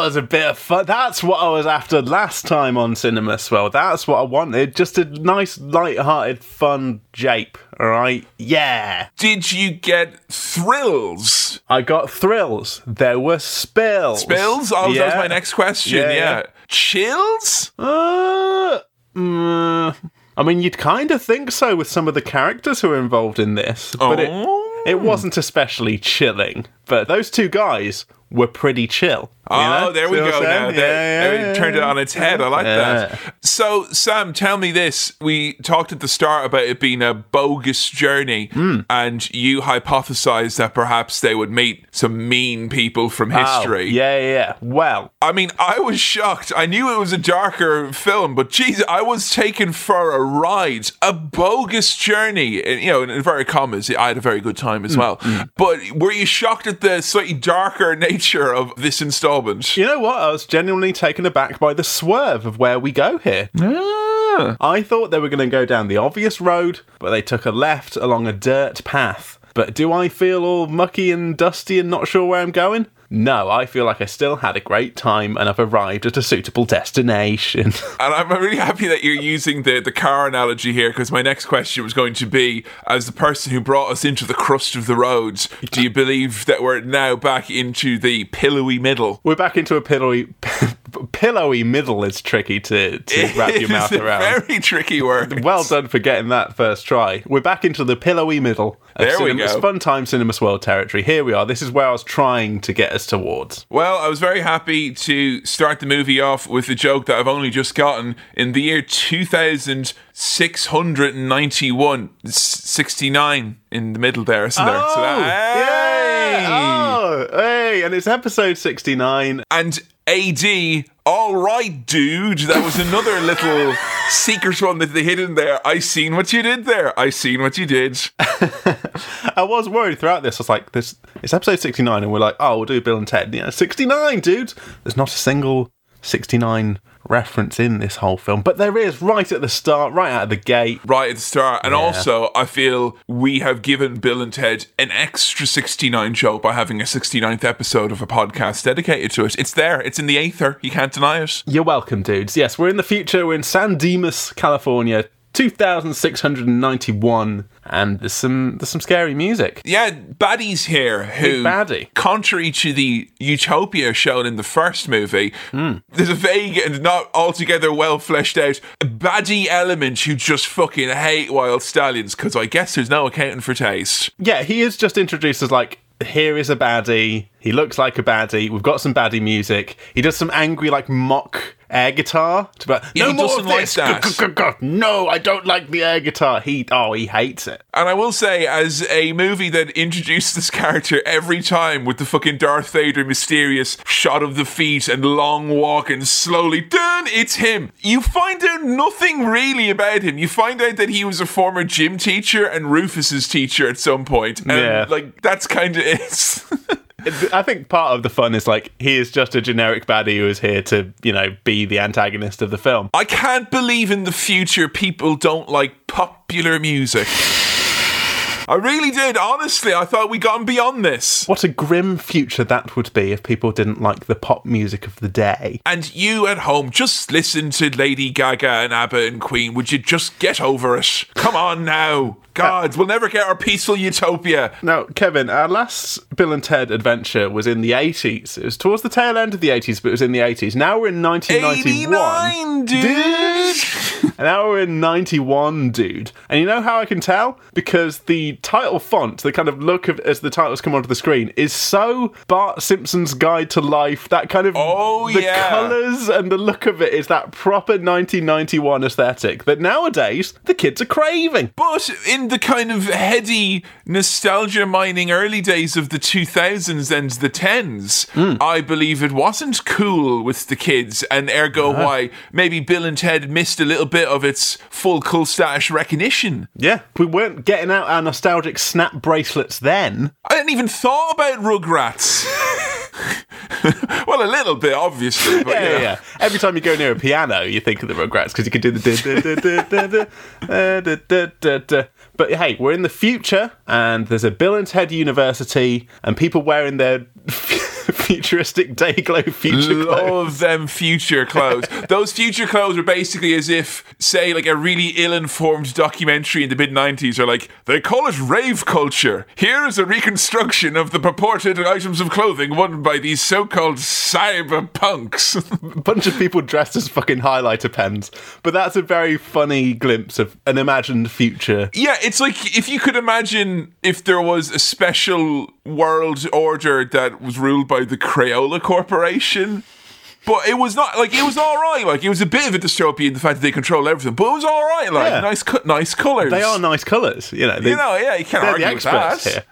Oh, was a bit of fun. That's what I was after last time on Cinema Swell. That's what I wanted. Just a nice, light-hearted, fun jape. All right, yeah. Did you get thrills? I got thrills. There were spills. Spills? Oh, that was my next question. Yeah, Yeah. yeah. Chills? Uh, mm, I mean, you'd kind of think so with some of the characters who are involved in this, but Oh. it, it wasn't especially chilling. But those two guys were pretty chill. Oh, know? there we See go now. saying? They- Yeah, yeah, turned it on its head. I like Yeah. that. So, Sam, tell me this. We talked at the start about it being a bogus journey, Hmm. and you hypothesized that perhaps they would meet some mean people from Oh, history. yeah, yeah, yeah. Well, I mean, I was shocked. I knew it was a darker film, but geez, I was taken for a ride. A bogus journey. And, you know, in very commas, I had a very good time Mm, as well. But were you shocked at the slightly darker nature of this installment? You know what? I was genuinely taken aback by the swerve of where we go here. Ah. I thought they were going to go down the obvious road, but they took a left along a dirt path. But do I feel all mucky and dusty and not sure where I'm going? No, I feel like I still had a great time and I've arrived at a suitable destination. And I'm really happy that you're using the, the car analogy here because my next question was going to be as the person who brought us into the crust of the roads, do you believe that we're now back into the pillowy middle? We're back into a pillowy, pillowy middle is tricky to, to wrap your mouth a around. very tricky word. Well done for getting that first try. We're back into the pillowy middle. There we go. Fun time Cinema Swirl territory. Here we are. This is where I was trying to get us towards. Well, I was very happy to start the movie off with a joke that I've only just gotten. In the year 2691, it's 69 in the middle there, isn't there? So that- oh, yeah! Hey! Hey! And it's episode 69. And AD, all right, dude. That was another little secret one that they hid in there. I seen what you did there. I seen what you did. I was worried throughout this. I was like, this it's episode 69, and we're like, oh, we'll do Bill and Ted. Yeah, 69, dude! There's not a single 69 reference in this whole film, but there is right at the start, right out of the gate. Right at the start. And also, I feel we have given Bill and Ted an extra 69 show by having a 69th episode of a podcast dedicated to it. It's there. It's in the aether. You can't deny it. You're welcome, dudes. Yes, we're in the future. We're in San Dimas, California, 2691, and there's some there's some scary music. Yeah, baddies here who, Big baddie. contrary to the utopia shown in the first movie, hmm. there's a vague and not altogether well fleshed out baddie element who just fucking hate wild stallions because I guess there's no accounting for taste. Yeah, he is just introduced as like, here is a baddie. He looks like a baddie. We've got some baddie music. He does some angry like mock air guitar. To be like, Yeah, no he more of like this. that. G- g- No, I don't like the air guitar. He oh he hates it. And I will say, as a movie that introduced this character every time with the fucking Darth Vader mysterious shot of the feet and long walk and slowly done, it's him. You find out nothing really about him. You find out that he was a former gym teacher and Rufus's teacher at some point. And Yeah. like that's kind of it. I think part of the fun is like he is just a generic baddie who is here to you know be the antagonist of the film. I can't believe in the future people don't like popular music. I really did, honestly. I thought we'd gone beyond this. What a grim future that would be if people didn't like the pop music of the day. And you at home, just listen to Lady Gaga and ABBA and Queen. Would you just get over it? Come on now. God, we'll never get our peaceful utopia. Now, Kevin, our last Bill and Ted adventure was in the 80s. It was towards the tail end of the 80s, but it was in the 80s. Now we're in 1991. 89, dude. And now we're in 91, dude. And you know how I can tell? Because the title font, the kind of look of as the titles come onto the screen, is so Bart Simpson's Guide to Life. That kind of Oh, the yeah. colours and the look of it is that proper 1991 aesthetic that nowadays the kids are craving. But in the kind of heady nostalgia mining early days of the 2000s and the 10s, Hmm. I believe it wasn't cool with the kids, and ergo Uh-huh. why maybe Bill and Ted missed a little bit of its full cool status recognition. Yeah, we weren't getting out our nostalgic snap bracelets then. I hadn't even thought about Rugrats. well, a little bit, obviously. But, yeah, yeah, yeah, Every time you go near a piano, you think of the Rugrats because you can do the. But hey, we're in the future, and there's a Bill and Ted University, and people wearing their futuristic day glow future Love clothes. them future clothes. Those future clothes are basically as if, say, like a really ill-informed documentary in the mid '90s are like they call it rave culture. Here is a reconstruction of the purported items of clothing worn by these so-called cyberpunks. A bunch of people dressed as fucking highlighter pens. But that's a very funny glimpse of an imagined future. yeah, it's like if you could imagine if there was a special world order that was ruled by the Crayola Corporation. But it was not like it was all right. Like it was a bit of a dystopia in the fact that they control everything, but it was all right. Like Yeah. nice, cut, nice colors. They are nice colours, you know. They, You know, yeah, you can't argue the with that. here.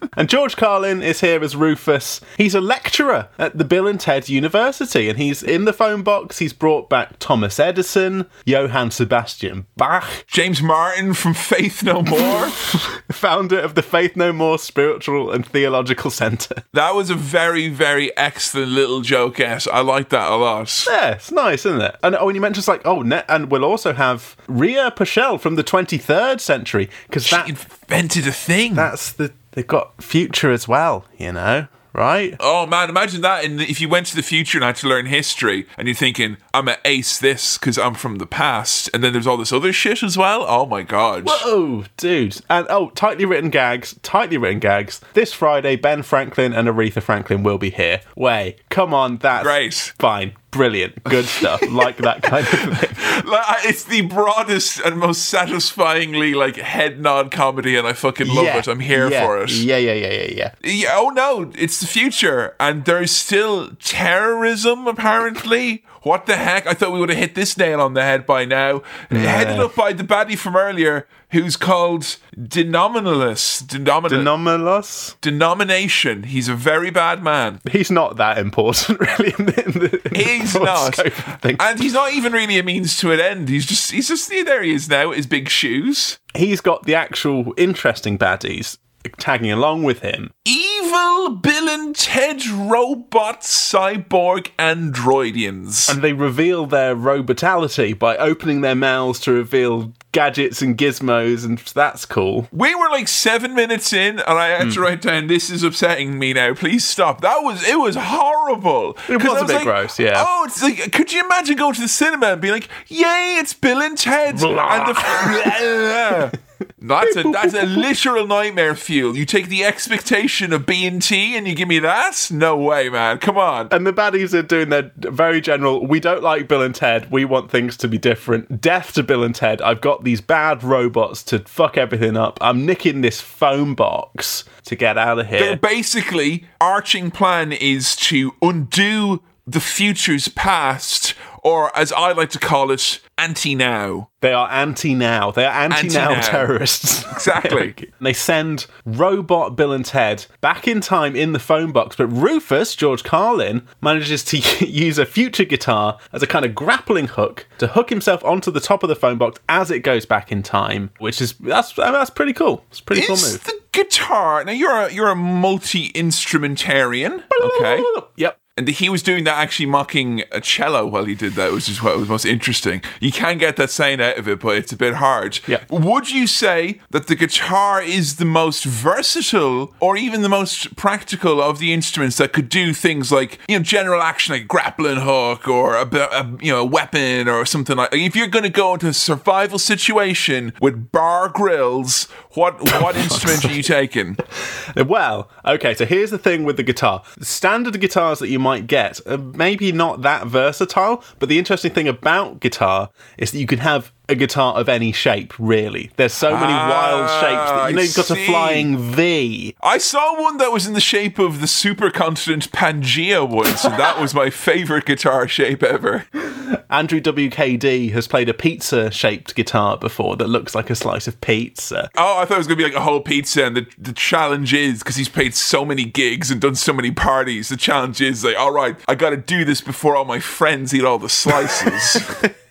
and George Carlin is here as Rufus. He's a lecturer at the Bill and Ted University, and he's in the phone box. He's brought back Thomas Edison, Johann Sebastian Bach, James Martin from Faith No More. founder of the Faith No More Spiritual and Theological Centre. that was a very, very excellent little joke. Yes, I like that a lot. Yeah, it's nice, isn't it? And oh, and he mentions like, oh, ne- and we'll also have Ria Paschel from the 23rd century because that Invented a thing. that's the they've got future as well, you know, right? Oh man, imagine that! And if you went to the future and had to learn history, and you're thinking, "I'm gonna ace this because I'm from the past," and then there's all this other shit as well. Oh my god! Oh, dude. And oh, tightly written gags, tightly written gags. This Friday, Ben Franklin and Aretha Franklin will be here. Way, come on, that's Great. fine. Brilliant. Good stuff. like that kind of thing. Like, it's the broadest and most satisfyingly like head nod comedy, and I fucking love yeah. it. I'm here yeah. for it. Yeah, yeah, yeah, yeah, yeah. Yeah, oh no, it's the future, and there's still terrorism apparently. What the heck? I thought we would have hit this nail on the head by now. Headed up by the baddie from earlier, who's called Denominalist. Denomin- Anomalous. denomination. He's a very bad man. He's not that important, really. In the, in He's not, scope of things. and he's not even really a means to an end. He's just, he's just there. He is now. His big shoes. He's got the actual interesting baddies tagging along with him. Evil Bill and Ted robot cyborg androidians. And they reveal their robotality by opening their mouths to reveal gadgets and gizmos, and that's cool. We were like seven minutes in, and I had Hmm. to write down, "This is upsetting me now. Please stop." That was it was horrible. It was I a bit like, gross, yeah. Oh, it's like, could you imagine going to the cinema and being like, "Yay, it's Bill and Ted," and the. That's a that's a literal nightmare fuel. You take the expectation of B and T and you give me that? No way, man. Come on. And the baddies are doing their very general, we don't like Bill and Ted, we want things to be different. Death to Bill and Ted, I've got these bad robots to fuck everything up. I'm nicking this phone box to get out of Their here. basically arching plan is to undo the future's past, or as I like to call it, anti now. They are anti now. They are anti now terrorists. Exactly. And they send robot Bill and Ted back in time in the phone box, but Rufus, George Carlin, manages to use a future guitar as a kind of grappling hook to hook himself onto the top of the phone box as it goes back in time, which is that's I mean, that's pretty cool. It's a pretty cool Is move. the guitar now? You're a you're a multi instrumentarian, okay? Yep. And he was doing that actually mocking a cello while he did that, which is what was most interesting. You can get that sound out of it, but it's a bit hard. Yeah. Would you say that the guitar is the most versatile or even the most practical of the instruments that could do things like, you know, general action like grappling hook or a, a you know, a weapon or something like if you're going to go into a survival situation with Bear Grylls, what what instrument are you taking? Well, okay, so here's the thing with the guitar. Standard guitars that you might get are maybe not that versatile, but the interesting thing about guitar is that you can have a guitar of any shape, really. There's so many wild Ah, shapes that you know you've got see. a flying V. I saw one that was in the shape of the supercontinent Pangea once, and that was my favorite guitar shape ever. Andrew WKD has played a pizza shaped guitar before that looks like a slice of pizza. Oh, I thought it was going to be like a whole pizza, and the, the challenge is because he's played so many gigs and done so many parties. The challenge is like, all right, I got to do this before all my friends eat all the slices.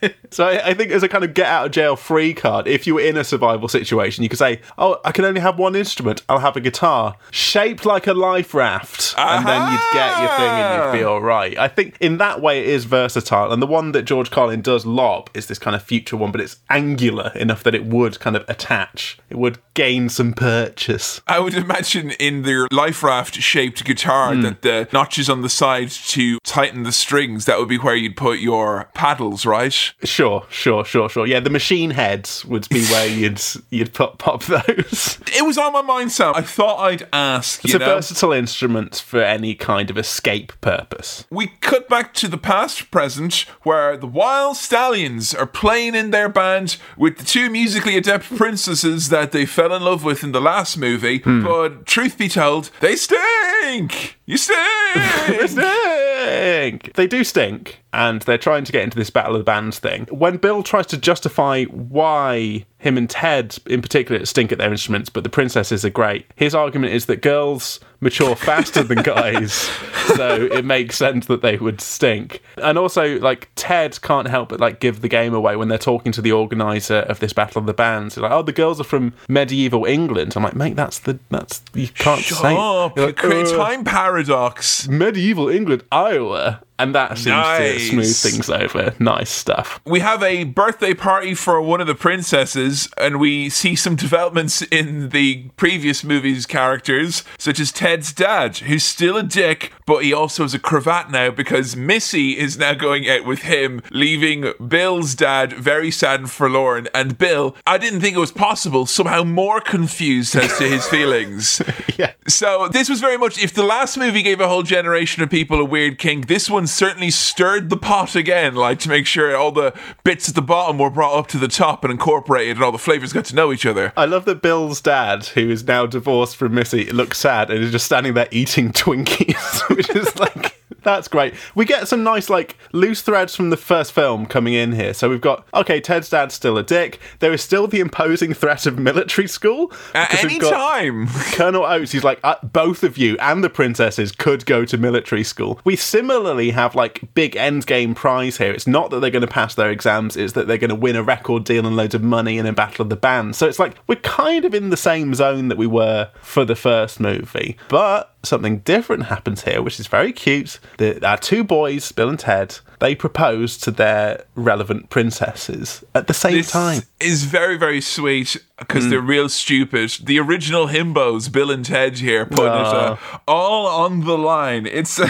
So I, I think as a kind of get out of jail free card, if you were in a survival situation, you could say, "Oh, I can only have one instrument. I'll have a guitar shaped like a life raft," and then you'd get your thing and you'd be all right. I think in that way it is versatile, and the one that George Carlin does lob is this kind of future one, but it's angular enough that it would kind of attach. It would gain some purchase. I would imagine in their life raft shaped guitar hmm. that the notches on the side to tighten the strings, that would be where you'd put your paddles, right? Sure, sure, sure, sure. Yeah, the machine heads would be where you'd you'd put pop those. It was on my mind, Sam. I thought I'd ask. It's you a know? versatile instrument for any kind of escape purpose. We cut back to the past present where the Wild Stallions are playing in their band with the two musically adept princesses that they fell in love with in the last movie. Hmm. But truth be told, they stink! You stink! stink. They do stink, and they're trying to get into this battle of the bands thing. When Bill tries to justify why him and Ted, in particular, stink at their instruments, but the princesses are great, his argument is that girls mature faster than guys, so it makes sense that they would stink. And also, like Ted can't help but like give the game away when they're talking to the organizer of this battle of the bands. They're like, "Oh, the girls are from medieval England." I'm like, "Mate, that's the that's you can't say." Stop! You're You create "Uh, time paradox. medieval England, Iowa. And that seems Nice. to smooth things over. Nice stuff. We have a birthday party for one of the princesses, and we see some developments in the previous movie's characters, such as Ted's dad, who's still a dick, but he also has a cravat now because Missy is now going out with him, leaving Bill's dad very sad and forlorn. And Bill, I didn't think it was possible, somehow more confused as to his feelings. Yeah. So this was very much if the last movie gave a whole generation of people a weird kink, this one certainly stirred the pot again, like to make sure all the bits at the bottom were brought up to the top and incorporated and all the flavors got to know each other. I love that Bill's dad, who is now divorced from Missy, looks sad and is just standing there eating Twinkies, which is like. That's great. We get some nice, like, loose threads from the first film coming in here. So we've got, okay, Ted's dad's still a dick. There is still the imposing threat of military school. At any time. Colonel Oates, he's like, uh, both of you and the princesses could go to military school. We similarly have like big endgame prize here. It's not that they're going to pass their exams, it's that they're going to win a record deal and loads of money in a battle of the bands. So it's like we're kind of in the same zone that we were for the first movie. But something different happens here, which is very cute. The, our two boys, Bill and Ted, they propose to their relevant princesses at the same This time. is very, very sweet because Hmm. they're real stupid. The original himbos, Bill and Ted here, putting it uh, all on the line. It's uh,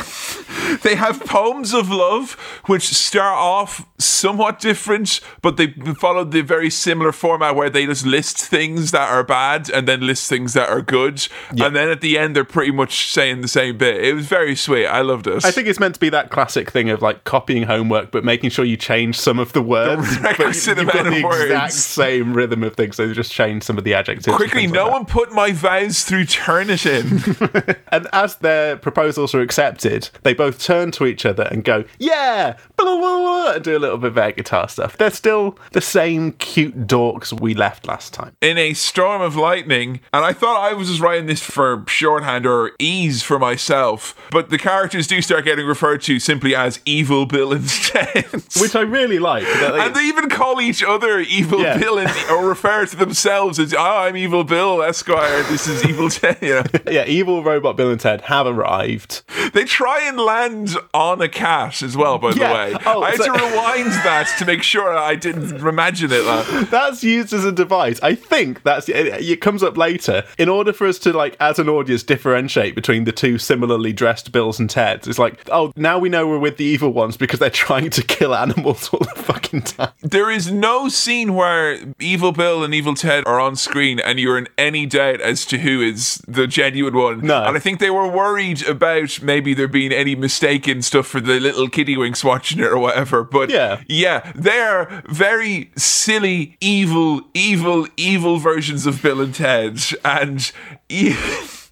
they have poems of love which start off somewhat different, but they follow the very similar format where they just list things that are bad and then list things that are good, and then at the end they're pretty much saying the same bit. It was very sweet. I loved it. I think it's meant to be that classic thing of like copying homework, but making sure you change some of the words. but you've got the of exact words. same rhythm of things, so they just change some of the adjectives. Quickly, no like one put my vows through Turnitin. And as their proposals are accepted, they both turn to each other and go, "Yeah!" Blah, blah, blah, and do a little bit of air guitar stuff. They're still the same cute dorks we left last time. in a storm of lightning, and I thought I was just writing this for shorthand or ease for myself, but the characters do start getting referred to simply as Evil Bill instead. Which I really like. they- and they even call each other Evil Yeah. Bill and, or refer to themselves as, oh, I'm Evil Bill, Esquire, this is Evil Ted. You know. yeah, evil robot Bill and Ted have arrived. They try and land on a cat as well, by Yeah. the way. Oh, I had so- to rewind that to make sure I didn't imagine it. Like. that's used as a device. I think that's it, it comes up later. In order for us to like, as an audience, differentiate between the two similarly dressed Bills and Teds, it's like, oh, now we know we're with the evil ones because they're trying to kill animals all the fucking time. There is no scene where Evil Bill and Evil Ted are on screen and you're in any doubt as to who is the genuine one. No. And I think they were worried about maybe there being any mistaken stuff for the little kitty winks watching it or whatever. But Yeah. yeah, they're very silly, evil, evil, evil versions of Bill and Ted. And.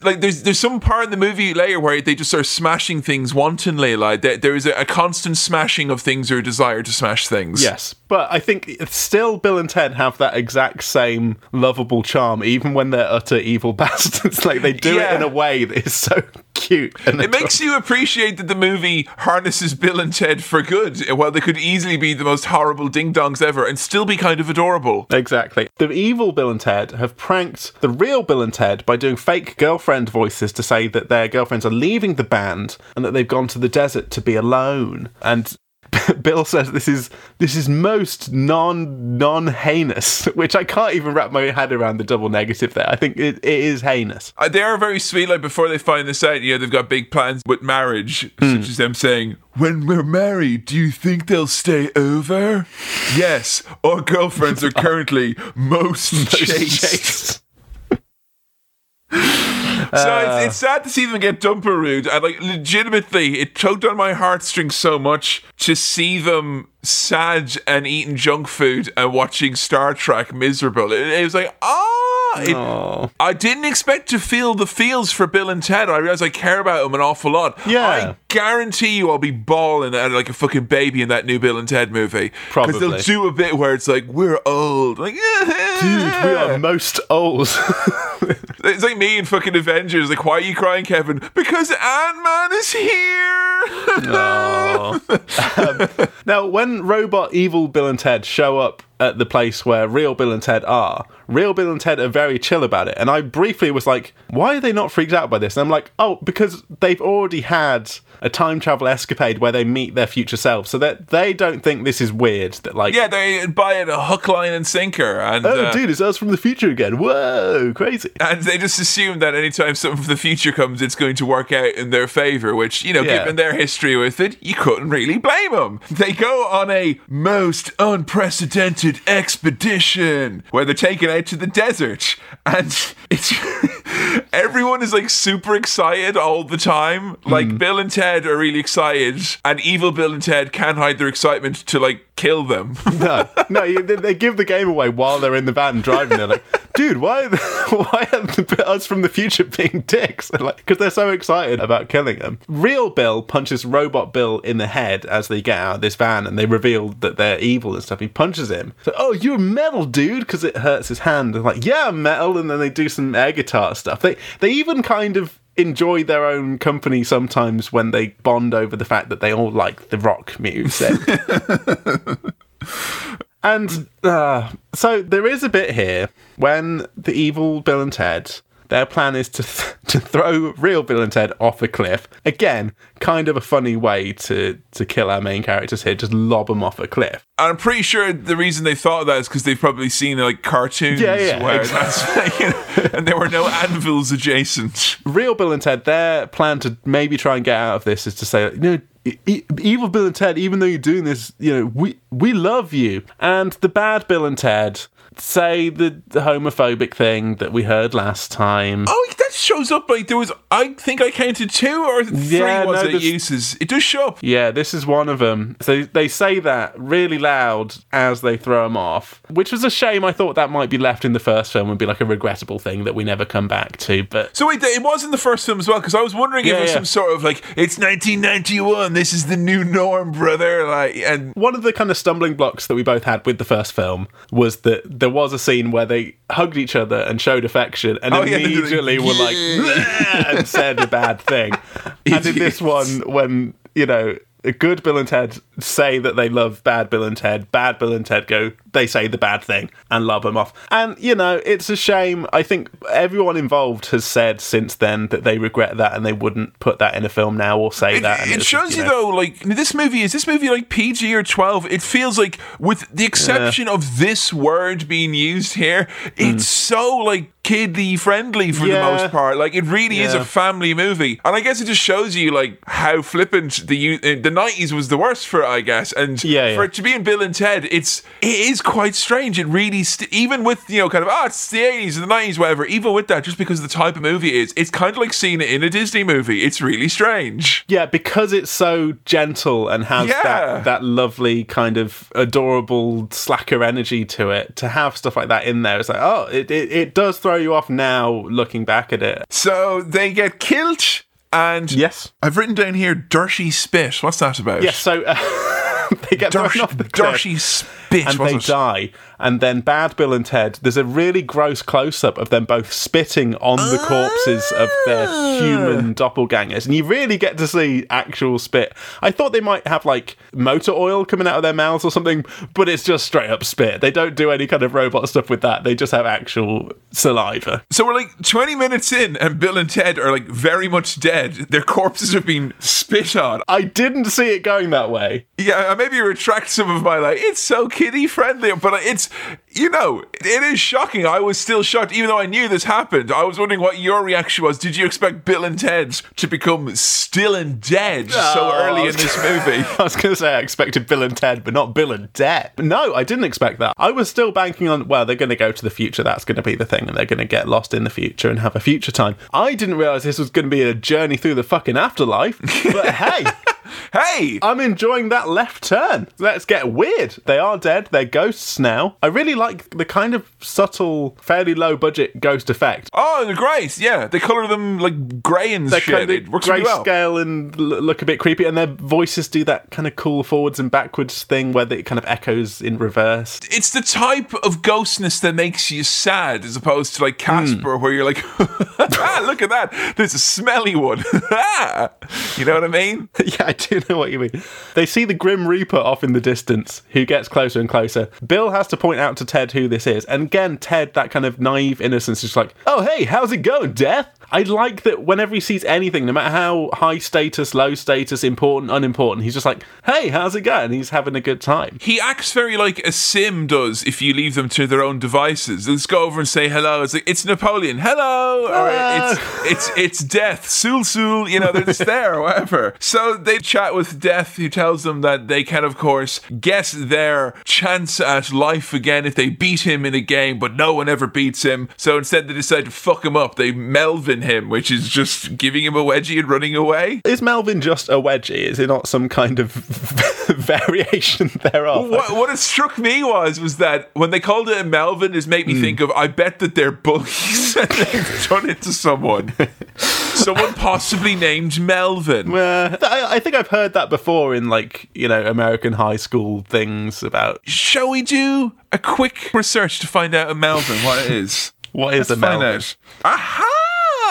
like there's there's some part in the movie later where they just start smashing things wantonly. Like there, there is a, a constant smashing of things or desire to smash things. Yes, but I think still Bill and Ted have that exact same lovable charm, even when they're utter evil bastards. like they do Yeah. it in a way that is so cute. And It makes you appreciate that the movie harnesses Bill and Ted for good, while they could easily be the most horrible ding dongs ever and still be kind of adorable. Exactly. The evil Bill and Ted have pranked the real Bill and Ted by doing fake girlfriend voices to say that their girlfriends are leaving the band and that they've gone to the desert to be alone. And Bill says this is this is most non non heinous, which I can't even wrap my head around the double negative there. I think it, it is heinous. Uh, they are very sweet. Like before they find this out, you know, they've got big plans with marriage, such as them saying, "When we're married, do you think they'll stay over?" yes, our girlfriends are currently most chaste. Chase. So it's, it's sad to see them get dumperood, and like legitimately, it choked on my heartstrings so much to see them sad and eating junk food and watching Star Trek miserable. It, it was like ah. It. I didn't expect to feel the feels for Bill and Ted. I realize I care about them an awful lot. Yeah. I guarantee you I'll be bawling at like a fucking baby in that new Bill and Ted movie. Probably Because they'll do a bit where it's like, we're old. Like, Dude, we are most old. It's like me in fucking Avengers. Like, why are you crying, Kevin? Because Ant Man is here. No. Now, when robot evil Bill and Ted show up at the place where real Bill and Ted are, real Bill and Ted are very chill about it. And I briefly was like, why are they not freaked out by this? And I'm like, oh, because they've already had a time travel escapade where they meet their future selves. So that they don't think this is weird. That, like, yeah, they buy it a hook, line, and sinker, and oh, uh, dude, it's us from the future again. Whoa, crazy. And they just assume that anytime something from the future comes, it's going to work out in their favor. Which you know, Yeah. given their history with it, you couldn't really blame them. They go on a most unprecedented expedition where they're taken out to the desert, and it's everyone is like super excited all the time. Like mm. Bill and Ted are really excited, and evil Bill and Ted can't hide their excitement to like kill them. No, no, they, they give the game away while they're in the van driving. They're like, dude, why, are the, why are the, us from the future being dicks? Because like, they're so excited about killing him. Real Bill punches Robot Bill in the head as they get out of this van and they reveal that they're evil and stuff. He punches him. So, oh, you're metal, dude, because it hurts his hand. And like, yeah, metal. And then they do some air guitar stuff. They, they even kind of enjoy their own company sometimes when they bond over the fact that they all like the rock music. And uh, so there is a bit here when the evil Bill and Ted, their plan is to th- to throw real Bill and Ted off a cliff. Again, kind of a funny way to to kill our main characters here, just lob them off a cliff. And I'm pretty sure the reason they thought of that is because they've probably seen like cartoons Yeah, yeah, where exactly. that's you know, and there were no anvils adjacent. Real Bill and Ted, their plan to maybe try and get out of this is to say, you know, evil Bill and Ted, even though you're doing this, you know, we we love you. And the bad Bill and Ted say the, the homophobic thing that we heard last time. Oh, that shows up like there was. I think I counted two or three. Yeah, was no, it uses? It does show up. Yeah, this is one of them. So they say that really loud as they throw him off, which was a shame. I thought that might be left in the first film and be like a regrettable thing that we never come back to. But So wait, it was in the first film as well because I was wondering if it was yeah. some sort of like it's 1991. This is the new norm, brother. Like, and one of the kind of stumbling blocks that we both had with the first film was that there was a scene where they hugged each other and showed affection and Oh, yeah, they like, immediately were like and said a bad thing. and in this one, when you know. A good Bill and Ted say that they love bad Bill and Ted. Bad Bill and Ted go, they say the bad thing and love them off. And, you know, it's a shame. I think everyone involved has said since then that they regret that and they wouldn't put that in a film now or say It, that. And it shows you, know, though, like this movie is this movie like PG or twelve? It feels like, with the exception of this word being used here, it's so like kiddie friendly for the most part. Like it really is a family movie, and I guess it just shows you like how flippant the uh, the nineties was the worst for it. I guess, and Yeah, for yeah. it to be in Bill and Ted, it's it is quite strange. It really, st- even with you know, kind of ah, oh, it's the eighties and the nineties, whatever. Even with that, just because of the type of movie it is, it's kind of like seeing it in a Disney movie. It's really strange. Yeah, because it's so gentle and has Yeah. that that lovely kind of adorable slacker energy to it. To have stuff like that in there, it's like oh, it it, it does throw you off now looking back at it. So they get killed, and Yes. I've written down here dirty spit. What's that about? Yes, so uh, they get thrown off the cliff. dirty spit. and they die. And then Bad Bill and Ted, there's a really gross close up of them both spitting on the corpses of their Ah. human doppelgangers. And you really get to see actual spit. I thought they might have like motor oil coming out of their mouths or something, but it's just straight up spit. They don't do any kind of robot stuff with that. They just have actual saliva. So we're like 20 minutes in, and Bill and Ted are like very much dead. Their corpses have been spit on. I didn't see it going that way. Yeah, I maybe retract some of my like, it's so kiddie friendly, but it's, you know, it is shocking. I was still shocked, even though I knew this happened. I was wondering what your reaction was. Did you expect Bill and Ted to become still and dead so Oh, early in this movie? I was going to say I expected Bill and Ted, but not Bill and Ted. No, I didn't expect that. I was still banking on, well, they're going to go to the future. That's going to be the thing. And they're going to get lost in the future and have a future time. I didn't realize this was going to be a journey through the fucking afterlife. But hey, Hey! I'm enjoying that left turn. Let's get weird. They are dead. They're ghosts now. I really like the kind of subtle, fairly low budget ghost effect. Oh, they're great. Yeah, they color them like grey and They're shit. kind it works really well. grayscale and look a bit creepy, and their voices do that kind of cool forwards and backwards thing where it kind of echoes in reverse. It's the type of ghostness that makes you sad, as opposed to like Casper, where you're like, ah, "Look at that! There's a smelly one." you know what I mean? yeah, I do you know what you mean. They see the Grim Reaper off in the distance, who gets closer and closer. Bill has to point out to Ted who this is, and again, Ted, that kind of naive innocence, is like, "Oh, hey, how's it going, Death?" I like that whenever he sees anything, no matter how high status, low status, important, unimportant, he's just like, "Hey, how's it going?" He's having a good time. He acts very like a sim does if you leave them to their own devices. Let's go over and say hello. It's like it's Napoleon, hello, or it's it's it's Death, Sul Sul. You know, they're just there or whatever. So they chat with Death, who tells them that they can, of course, guess their chance at life again if they beat him in a game, but no one ever beats him. So instead, they decide to fuck him up. They Melvin him, which is just giving him a wedgie and running away. Is Melvin just a wedgie? Is it not some kind of variation thereof? What, what it struck me was was that when they called it a Melvin, is made me Hmm. think of I bet that they're bullies and they've done it to someone. someone possibly named Melvin. Uh, I, I think I've heard that before in like you know American high school things about Shall we do a quick research to find out a Melvin what it is? what is Let's a Melvin. out.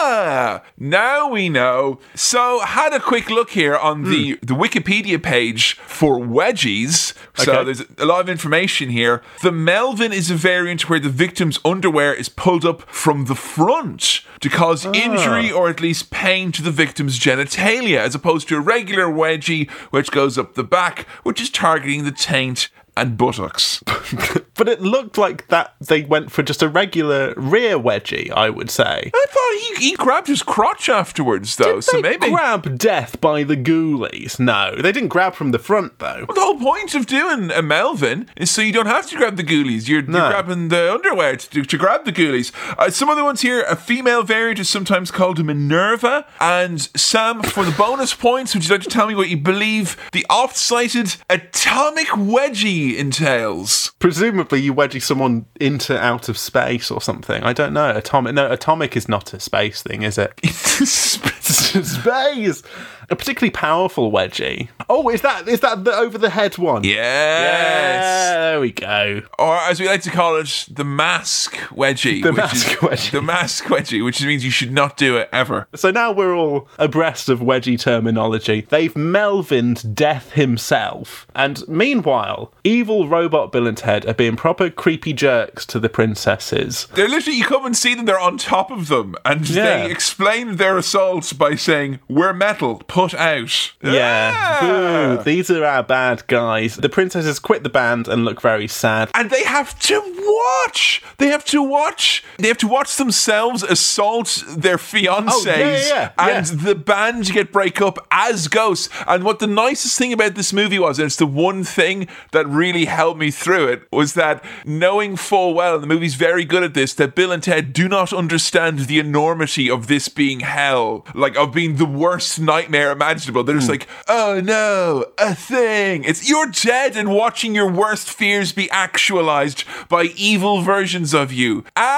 Aha! Now we know. So, had a quick look here on the, hmm. the Wikipedia page for wedgies. So, Okay. there's a lot of information here. The Melvin is a variant where the victim's underwear is pulled up from the front to cause ah. injury or at least pain to the victim's genitalia, as opposed to a regular wedgie, which goes up the back, which is targeting the taint and buttocks. But it looked like that they went for just a regular rear wedgie. I would say. I thought he, he grabbed his crotch afterwards, though. so they maybe grab death by the ghoulies. No, they didn't grab from the front though. the whole point of doing a Melvin is so you don't have to grab the ghoulies. You're, No. you're grabbing the underwear to, to grab the ghoulies. Uh, some other ones here, a female variant is sometimes called a Minerva. And Sam, for the bonus points, would you like to tell me what you believe the oft-cited atomic wedgie entails? Presumably, you wedging someone into out of space or something. I don't know. Atomic? No, atomic is not a space thing, is it? It's space. A particularly powerful wedgie. Oh, is that is that the over the head one? yes. Yeah, there we go. Or as we like to call it, the mask wedgie. The which mask is- wedgie. The mask wedgie, which means you should not do it ever. So now we're all abreast of wedgie terminology. They've Melvined Death himself. And meanwhile, evil robot Bill and Ted are being proper creepy jerks to the princesses. They're literally, you come and see them, they're on top of them, and Yeah. they explain their assaults by saying, We're metal, put out. Yeah, Ah! boo. These are our bad guys. The princesses quit the band and look very sad. And they have to watch. They have to watch. They have to watch themselves assault their fiancés, Oh, yeah, yeah, yeah. and Yeah. the band get break up as ghosts. And what the nicest thing about this movie was, and it's the one thing that really helped me through it, was that knowing full well, and the movie's very good at this, that Bill and Ted do not understand the enormity of this being hell, like of being the worst nightmare imaginable. They're Hmm. just like, oh no, a thing. It's you're dead and watching your worst fears be actualized by evil versions of you. Ah.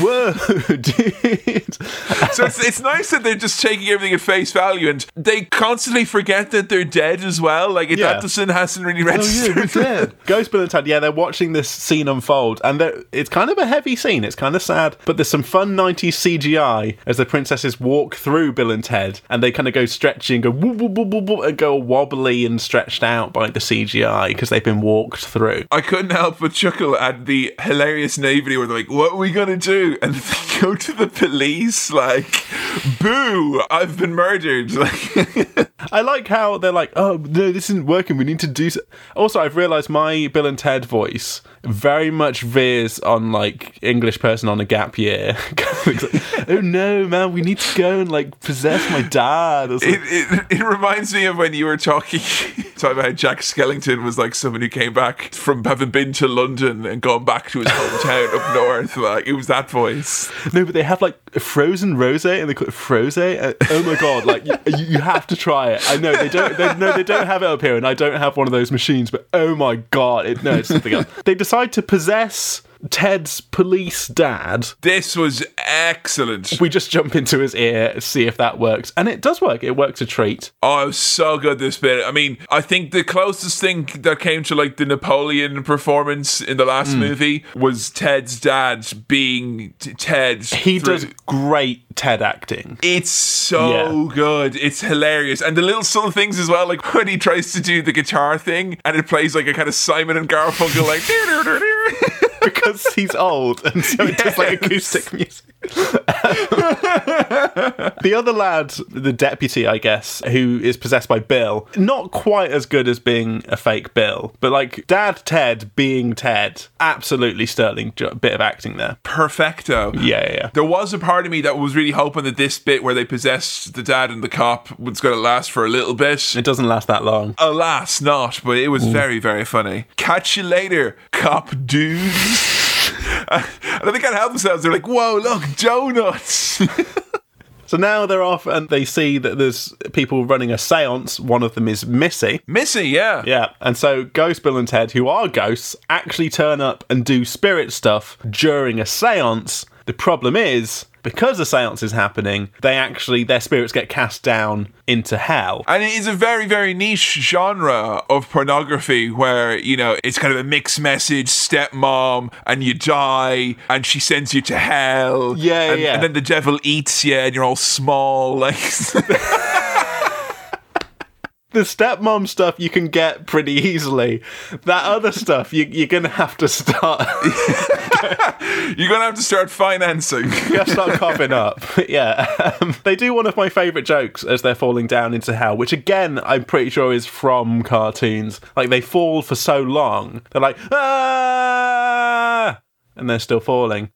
Whoa, dude. So it's, it's nice that they're just taking everything at face value and they constantly forget that they're dead as well. Like, Yeah. that doesn't hasn't really Oh, yeah, registered. dead. Ghost Bill and Ted, yeah, they're watching this scene unfold, and they're- it's kind of a heavy scene. It's kind of sad, but there's some fun 90s CGI as the princesses walk through Bill and Ted, and they kind of go stretchy and go woo, woo, woo, woo, woo, and go wobbly and stretched out by the CGI because they've been walked through. I couldn't help but chuckle at the hilarious naivety where they're like, What we gonna do? And they go to the police, like, Boo, I've been murdered. Like, I like how they're like, oh no, this isn't working. We need to do. So-. Also, I've realised my Bill and Ted voice very much veers on like English person on a gap year. Like, oh no, man, we need to go and like possess my dad. It, it, it reminds me of when you were talking, talking about how Jack Skellington was like someone who came back from having been to London and gone back to his hometown up north. Like, it was that voice. no, but they have like frozen rose, and they call it froze. Uh, oh my god, like you, you you have to try it. I know they don't. They, no, they don't have it up here, and I don't have one of those machines. But oh my god, it, no, it's something else. They decide to possess Ted's police dad. This was excellent. we just jump into his ear, see if that works. And it does work. It works a treat. Oh, it was so good this bit. I mean, I think the closest thing that came to like the Napoleon performance in the last Hmm. movie was Ted's dad being t- Ted. He through- does great Ted acting. It's so Yeah. good. It's hilarious. And the little subtle things as well, like when he tries to do the guitar thing and it plays like a kind of Simon and Garfunkel, like. because he's old and so it does like acoustic music. the other lad, the deputy, I guess, who is possessed by Bill, not quite as good as being a fake Bill, but like Dad Ted being Ted, absolutely sterling jo- bit of acting there. Perfecto. Yeah, yeah, yeah. There was a part of me that was really hoping that this bit where they possessed the dad and the cop was going to last for a little bit. It doesn't last that long. Alas, not, but it was mm. very, very funny. Catch you later, cop dudes. And then they can't help themselves. They're like, whoa, look, donuts. So now they're off and they see that there's people running a seance. One of them is Missy. Missy, yeah. Yeah, and so Ghost Bill and Ted, who are ghosts, actually turn up and do spirit stuff during a seance. The problem is, because a seance is happening, they actually, their spirits get cast down into hell. And it is a very, very niche genre of pornography where, you know, it's kind of a mixed message stepmom and you die and she sends you to hell. Yeah, and, yeah. And then the devil eats you and you're all small. Like, The stepmom stuff you can get pretty easily. That other stuff, you, you're going to have to start, you're going to have to start financing. you have to start coughing up. yeah. Um, they do one of my favourite jokes as they're falling down into hell, which again, I'm pretty sure is from cartoons. Like, they fall for so long, they're like, ah! And they're still falling.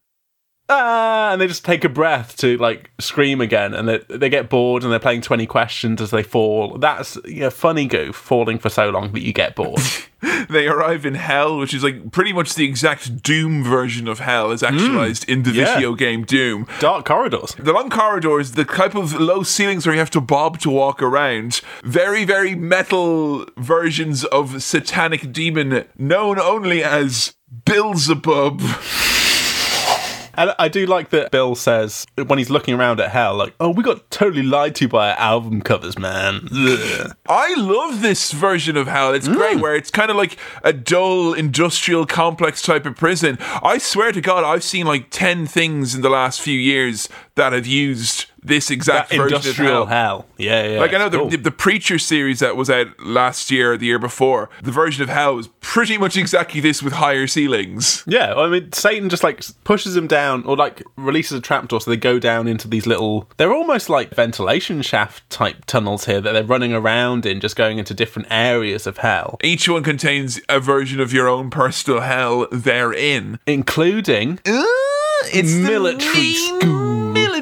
Ah! And they just take a breath to, like, scream again. And they, they get bored and they're playing 20 questions as they fall. That's you know, funny goof, falling for so long that you get bored. they arrive in hell, which is like pretty much the exact Doom version of hell as actualized in the yeah. video game Doom. Dark corridors. The long corridors, the type of low ceilings where you have to bob to walk around, very, very metal versions of satanic demon known only as Beelzebub. And I do like that Bill says when he's looking around at hell, like, "Oh, we got totally lied to by our album covers, man." Ugh. I love this version of hell. It's great mm. where it's kind of like a dull industrial complex type of prison. I swear to God, I've seen like 10 things in the last few years that have used this exact That version industrial of hell. hell. Yeah, yeah. Like I know the, cool. the the Preacher series that was out last year, or the year before, the version of Hell was pretty much exactly this with higher ceilings. Yeah, I mean, Satan just like pushes them down, or like releases a trapdoor, so they go down into these little. They're almost like ventilation shaft type tunnels here that they're running around in, just going into different areas of hell, Each one contains a version of your own personal hell therein. including uh, it's the Military school.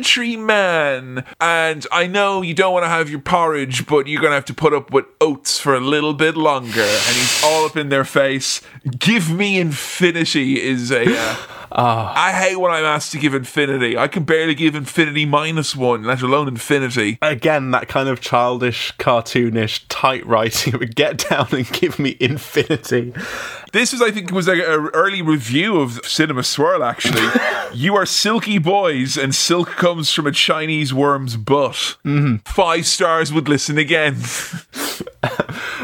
Military man. And I know you don't want to have your porridge, but you're going to have to put up with oats for a little bit longer. And he's all up in their face. Give me infinity is a. Uh, I hate when I'm asked to give infinity. I can barely give infinity minus one, let alone infinity. again that kind of childish, cartoonish, tight writing. would get down and give me infinity. This was, I think, was like an early review of Cinema Swirl. Actually, you are silky boys, and silk comes from a Chinese worm's butt. Mm-hmm. Five stars would listen again.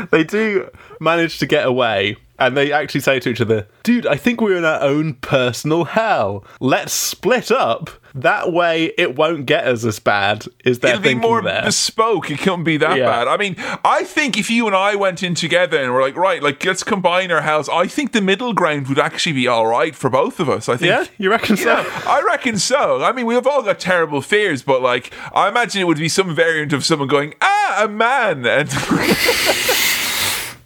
they do manage to get away. And they actually say to each other, dude, I think we're in our own personal hell. Let's split up. That way it won't get us as bad. Is their It'll be more there? bespoke. It couldn't be that Yeah. bad. I mean, I think if you and I went in together and we're like, right, like let's combine our house, I think the middle ground would actually be all right for both of us. I think. yeah, you reckon so? Yeah, I reckon so. I mean, we've all got terrible fears, but like, I imagine it would be some variant of someone going, "Ah, a man," and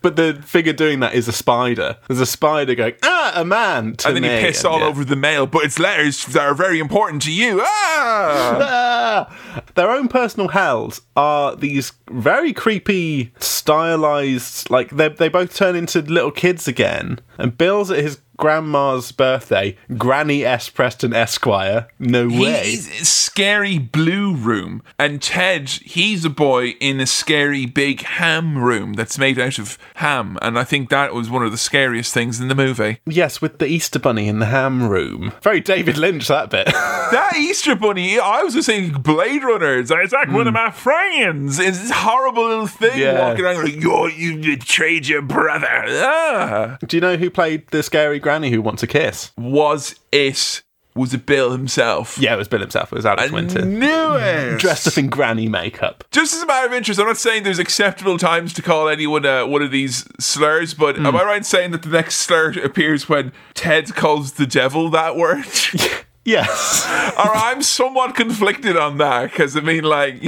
But the figure doing that is a spider. There's a spider going, ah, a man. To and then you piss And all yeah. over the mail. But it's letters that are very important to you. Ah, Ah! Their own personal hells are these very creepy, stylized. Like they they both turn into little kids again. And Bill's at his grandma's birthday. Granny S. Preston Esquire. No way. he's scary blue room, and Ted, he's a boy in a scary big ham room that's made out of ham. And I think that was one of the scariest things in the movie. Yes, with the Easter Bunny in the ham room. Very David Lynch that bit. That Easter Bunny, I was just saying Blade Runners. It's like, like one of hmm. my friends. It's horrible little thing Hmm. Yeah. walking around like, you you betrayed your brother. Ah. Do you know who played the scary granny who wants a kiss? Was it, was it Bill himself? Yeah, it was Bill himself. It was Alex I Winter. knew it. Dressed up in granny makeup. Just as a matter of interest, I'm not saying there's acceptable times to call anyone uh, one of these slurs, but Hmm. am I right in saying that the next slur appears when Ted calls the devil that word? Yes. or I'm somewhat conflicted on that because I mean, like,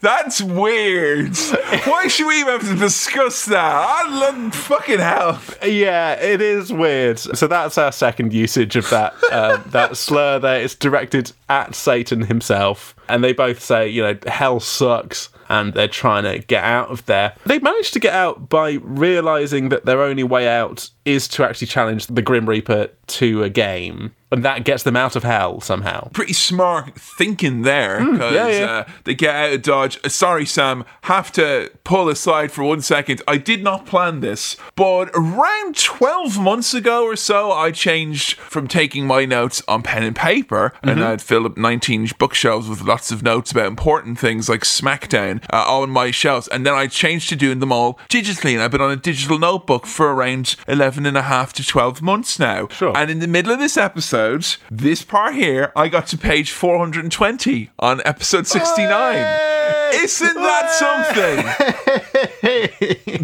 that's weird. Why should we even have to discuss that? I love fucking hell. Yeah, it is weird. So that's our second usage of that uh, that slur. There, it's directed at Satan himself, and they both say, you know, hell sucks, and they're trying to get out of there. They manage to get out by realizing that their only way out is to actually challenge the Grim Reaper to a game, and that gets them out of hell somehow. Pretty smart thinking there because Hmm, yeah, yeah. uh, they get out of Dodge. Uh, sorry, Sam, have to pull aside for one second. I did not plan this, but around 12 months ago or so, I changed from taking my notes on pen and paper, Mm-hmm. and I'd fill up 19 bookshelves with lots of notes about important things like SmackDown uh, on my shelves, and then I changed to doing them all digitally, and I've been on a digital notebook for around 11 and a half to 12 months now. Sure. And in the middle of this episode, this part here, I got to page 420 on episode 69. Isn't that something?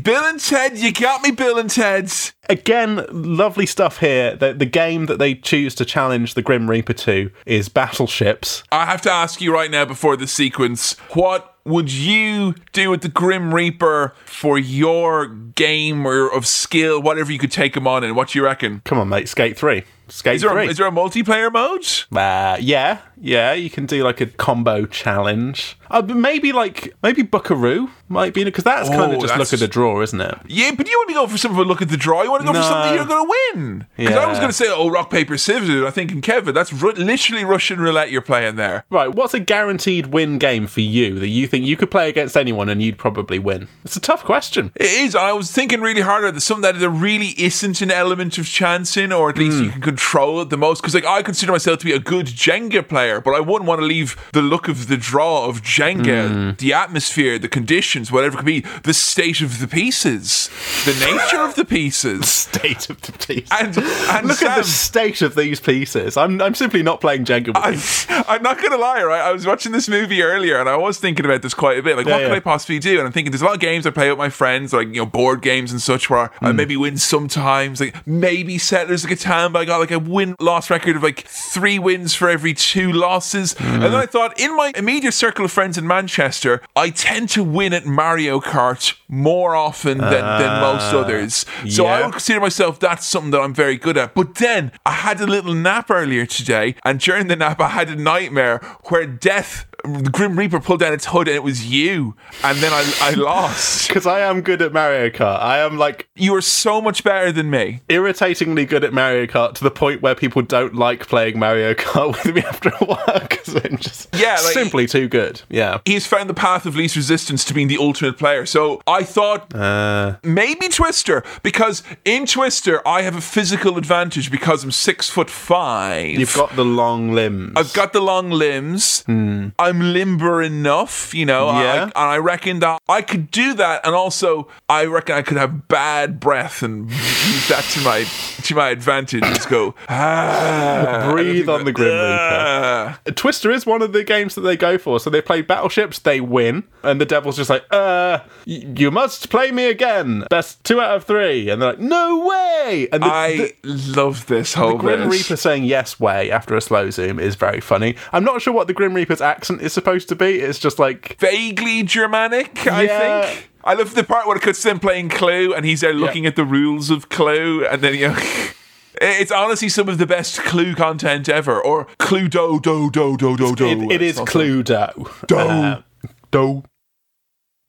Bill and Ted, you got me, Bill and Ted. Again, lovely stuff here. The, the game that they choose to challenge the Grim Reaper to is Battleships. I have to ask you right now before the sequence what would you do with the Grim Reaper for your game or of skill, whatever you could take him on and What do you reckon? Come on, mate, Skate 3. Skate Is there, 3. a, is there a multiplayer mode? Uh, yeah, yeah, you can do like a combo challenge. Uh, maybe like maybe Buckaroo might be because that's kind Oh, of just that's- look at the draw, isn't it? Yeah, but you want to go for something. Look at the draw. You want to go No. for something you're going to win. Because I was going to say, oh, rock paper scissors. I think in Kevin, that's ru- literally Russian roulette you're playing there. Right, what's a guaranteed win game for you that you think you could play against anyone and you'd probably win? It's a tough question. It is. I was thinking really hard about this. Something that there really isn't an element of chance in, or at least you can control it the most because like I consider myself to be a good Jenga player, but I wouldn't want to leave the look of the draw of Jenga, Mm. the atmosphere, the conditions, whatever it could be, the state of the pieces, the nature of the pieces. State of the pieces, And, and Look at the state of these pieces. I'm, I'm simply not playing Jenga. I, I'm not gonna lie, right? I was watching this movie earlier, and I was thinking about this quite a bit. Like, Yeah, what could yeah. I possibly do? And I'm thinking, there's a lot of games I play with my friends, like you know, board games and such, where I Hmm. maybe win sometimes. Like maybe Settlers of Catan, but I got like a win loss record of like three wins for every two losses. Hmm. And then I thought, in my immediate circle of friends in Manchester, I tend to win at Mario Kart more often than, than most others. So I would consider myself that's something that I'm very good at. But then I had a little nap earlier today, and during the nap, I had a nightmare where death, the Grim Reaper, pulled down its hood and it was you, and then I, I lost. Because I am good at Mario Kart. I am like You are so much better than me. irritatingly good at Mario Kart to the point where people don't like playing Mario Kart with me after a while because I'm just Yeah, like- simply too good. Yeah. He's found the path of least resistance to being the ultimate player. So I thought Uh, maybe Twister, because in Twister I have a physical advantage because I'm six foot five. you've got the long limbs. I've got the long limbs. I'm limber enough, you know. Yeah. I, and I reckon that I could do that, and also I reckon I could have bad breath and use that to my to my advantage. Just go ah, Breathe on the Grim Reaper. Ah. Twister is one of the games that they go for. So they play battleships, they win, and the devil's just like, uh, you must play me again. Best two out of three. And they're like, no way. And the, I the, love this whole the Grim. Reaper saying yes way after a slow zoom is very funny. I'm not sure what the Grim Reaper's accent is supposed to be. It's just like, vaguely Germanic, I think. I love the part where it cuts to them playing Clue and he's there looking at the rules of Clue and then you know It's honestly some of the best Clue content ever, or Clue Do Do Do Do Do Do. it, it is It's Cluedo. Do. Uh, do.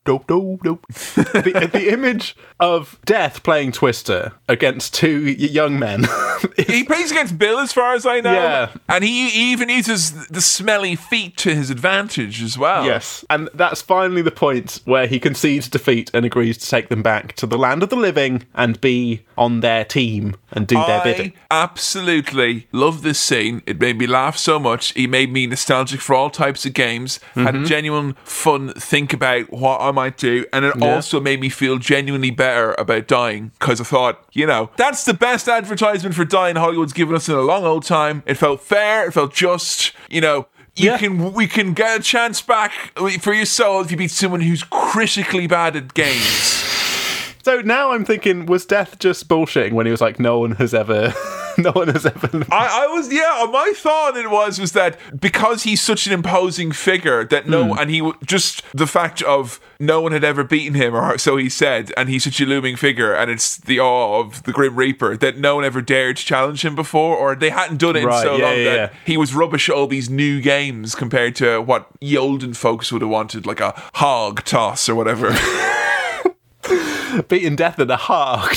Do, do, do. the, the image of Death playing Twister against two young men. is- He plays against Bill, as far as I know. Yeah. and he he even uses the smelly feet to his advantage as well. yes. And that's finally the point where he concedes defeat and agrees to take them back to the land of the living and be on their team and do their bidding. absolutely love this scene. It made me laugh so much. He made me nostalgic for all types of games. Mm-hmm. Had genuine fun think about what I might do, and it also made me feel genuinely better about dying because I thought, you know, that's the best advertisement for dying Hollywood's given us in a long old time. It felt fair. It felt just. You know. You Yeah. can we can get a chance back for your soul if you beat someone who's critically bad at games. So now I'm thinking, was Death just bullshitting when he was like, no one has ever, no one has ever. I, I was yeah. My thought it was was that because he's such an imposing figure that no, Hmm. and he just the fact of no one had ever beaten him, or so he said, and he's such a looming figure, and it's the awe of the Grim Reaper that no one ever dared to challenge him before, or they hadn't done it Right, in so yeah, long yeah, that yeah. he was rubbish at all these new games compared to what ye olden folks would have wanted, like a hog toss or whatever. Beating Death in a hog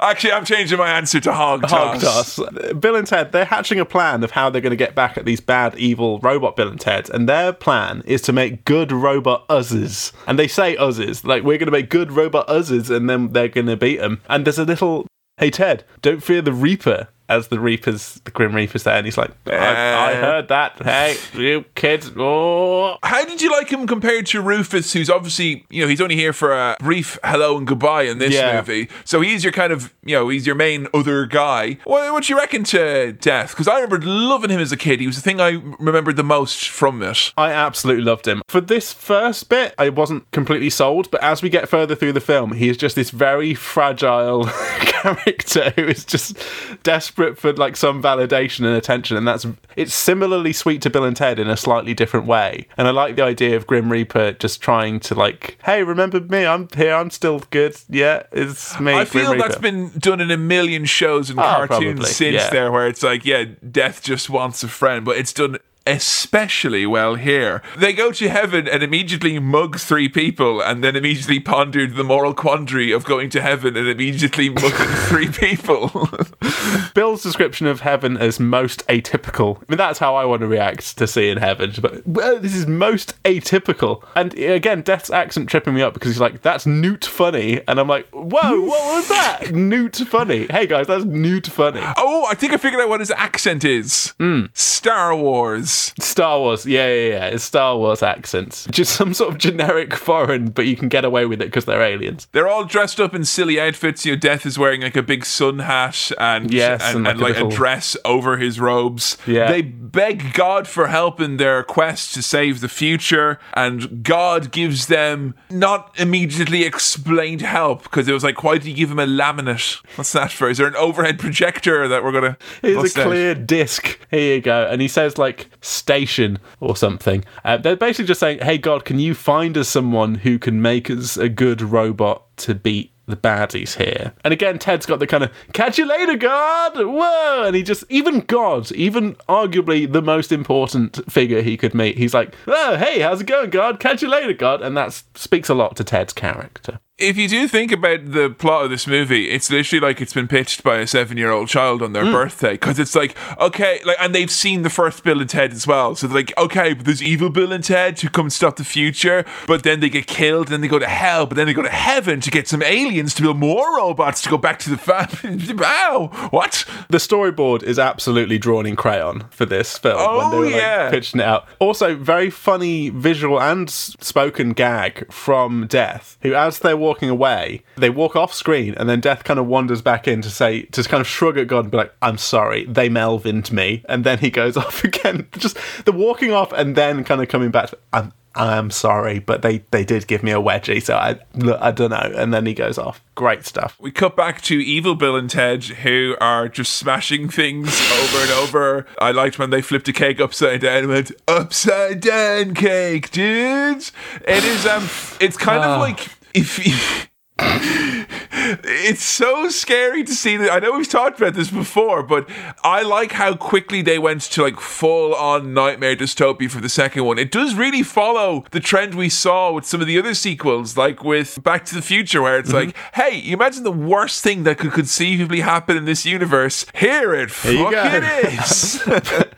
Actually, I'm changing my answer to hog Hog toss. toss. Bill and Ted, they're hatching a plan of how they're going to get back at these bad, evil robot Bill and Ted, and their plan is to make good robot uzzes. And they say uzzes, like we're going to make good robot uzzes, and then they're going to beat them. And there's a little, hey Ted, don't fear the Reaper. As the Reaper's, the Grim Reaper's there, and he's like, I, I heard that. Hey, you kids. Oh. How did you like him compared to Rufus, who's obviously, you know, he's only here for a brief hello and goodbye in this Yeah. movie. So he's your kind of, you know, he's your main other guy. What, what do you reckon to Death? Because I remember loving him as a kid. He was the thing I remembered the most from it. I absolutely loved him. For this first bit, I wasn't completely sold, but as we get further through the film, he is just this very fragile character who is just desperate for like some validation and attention, and that's it's similarly sweet to Bill and Ted in a slightly different way. And I like the idea of Grim Reaper just trying to like, hey, remember me? I'm here. I'm still good. Yeah, it's me. I Grim feel Reaper. that's been done in a million shows and ah, cartoons probably, since yeah. there, where it's like, yeah, Death just wants a friend, but it's done especially well here. They go to heaven and immediately mug three people, and then immediately pondered the moral quandary of going to heaven and immediately mugging three people. Bill's description of heaven as most atypical. I mean, that's how I want to react to seeing heaven. But well, this is most atypical. And eh, again, Death's accent tripping me up because he's like, "That's newt funny," and I'm like, "Whoa, what was that? newt funny? Hey guys, that's newt funny." oh, I think I figured out what his accent is. Hmm. Star Wars. Star Wars, yeah, yeah, yeah. It's Star Wars accents. Just some sort of generic foreign, but you can get away with it because they're aliens. They're all dressed up in silly outfits. You know, Death is wearing like a big sun hat and Yes, and, and and like a like a, dress over his robes. Yeah. They beg God for help in their quest to save the future, and God gives them not immediately explained help because it was like, why do you give him a laminate? What's that for? Is there an overhead projector that we're gonna? Here's bust a out? clear disc. Here you go. And he says, like, station or something. Uh, they're basically just saying, hey, God, can you find us someone who can make us a good robot to beat the baddies here? And again, Ted's got the kind of, catch you later, God! Whoa! And he just, even God, even arguably the most important figure he could meet, he's like, oh, hey, how's it going, God? Catch you later, God. And that speaks a lot to Ted's character. If you do think about the plot of this movie, it's literally like it's been pitched by a seven-year-old child on their Hmm. birthday because it's like okay, like and they've seen the first Bill and Ted as well, so they're like okay, but there's evil Bill and Ted who come and stop the future, but then they get killed, and then they go to hell, but then they go to heaven to get some aliens to build more robots to go back to the family. wow, what? The storyboard is absolutely drawn in crayon for this film when they Oh, were like, yeah. pitching it out. Also, very funny visual and spoken gag from Death, who, as they're walking away, they walk off screen, and then Death kind of wanders back in to say, to kind of shrug at God and be like, "I'm sorry, they Melvined me," and then he goes off again. Just the walking off and then kind of coming back. To, I'm I'm sorry, but they they did give me a wedgie, so I look, I don't know. And then he goes off. Great stuff. We cut back to evil Bill and Ted, who are just smashing things over and over. I liked when they flipped a cake upside down and went upside down cake, dudes. It is um, it's kind of like if. It's so scary to see that. I know we've talked about this before, but I like how quickly they went to like full on nightmare dystopia for the second one. It does really follow the trend we saw with some of the other sequels, like with Back to the Future, where it's mm-hmm. like, hey, you imagine the worst thing that could conceivably happen in this universe. Here it fucking is.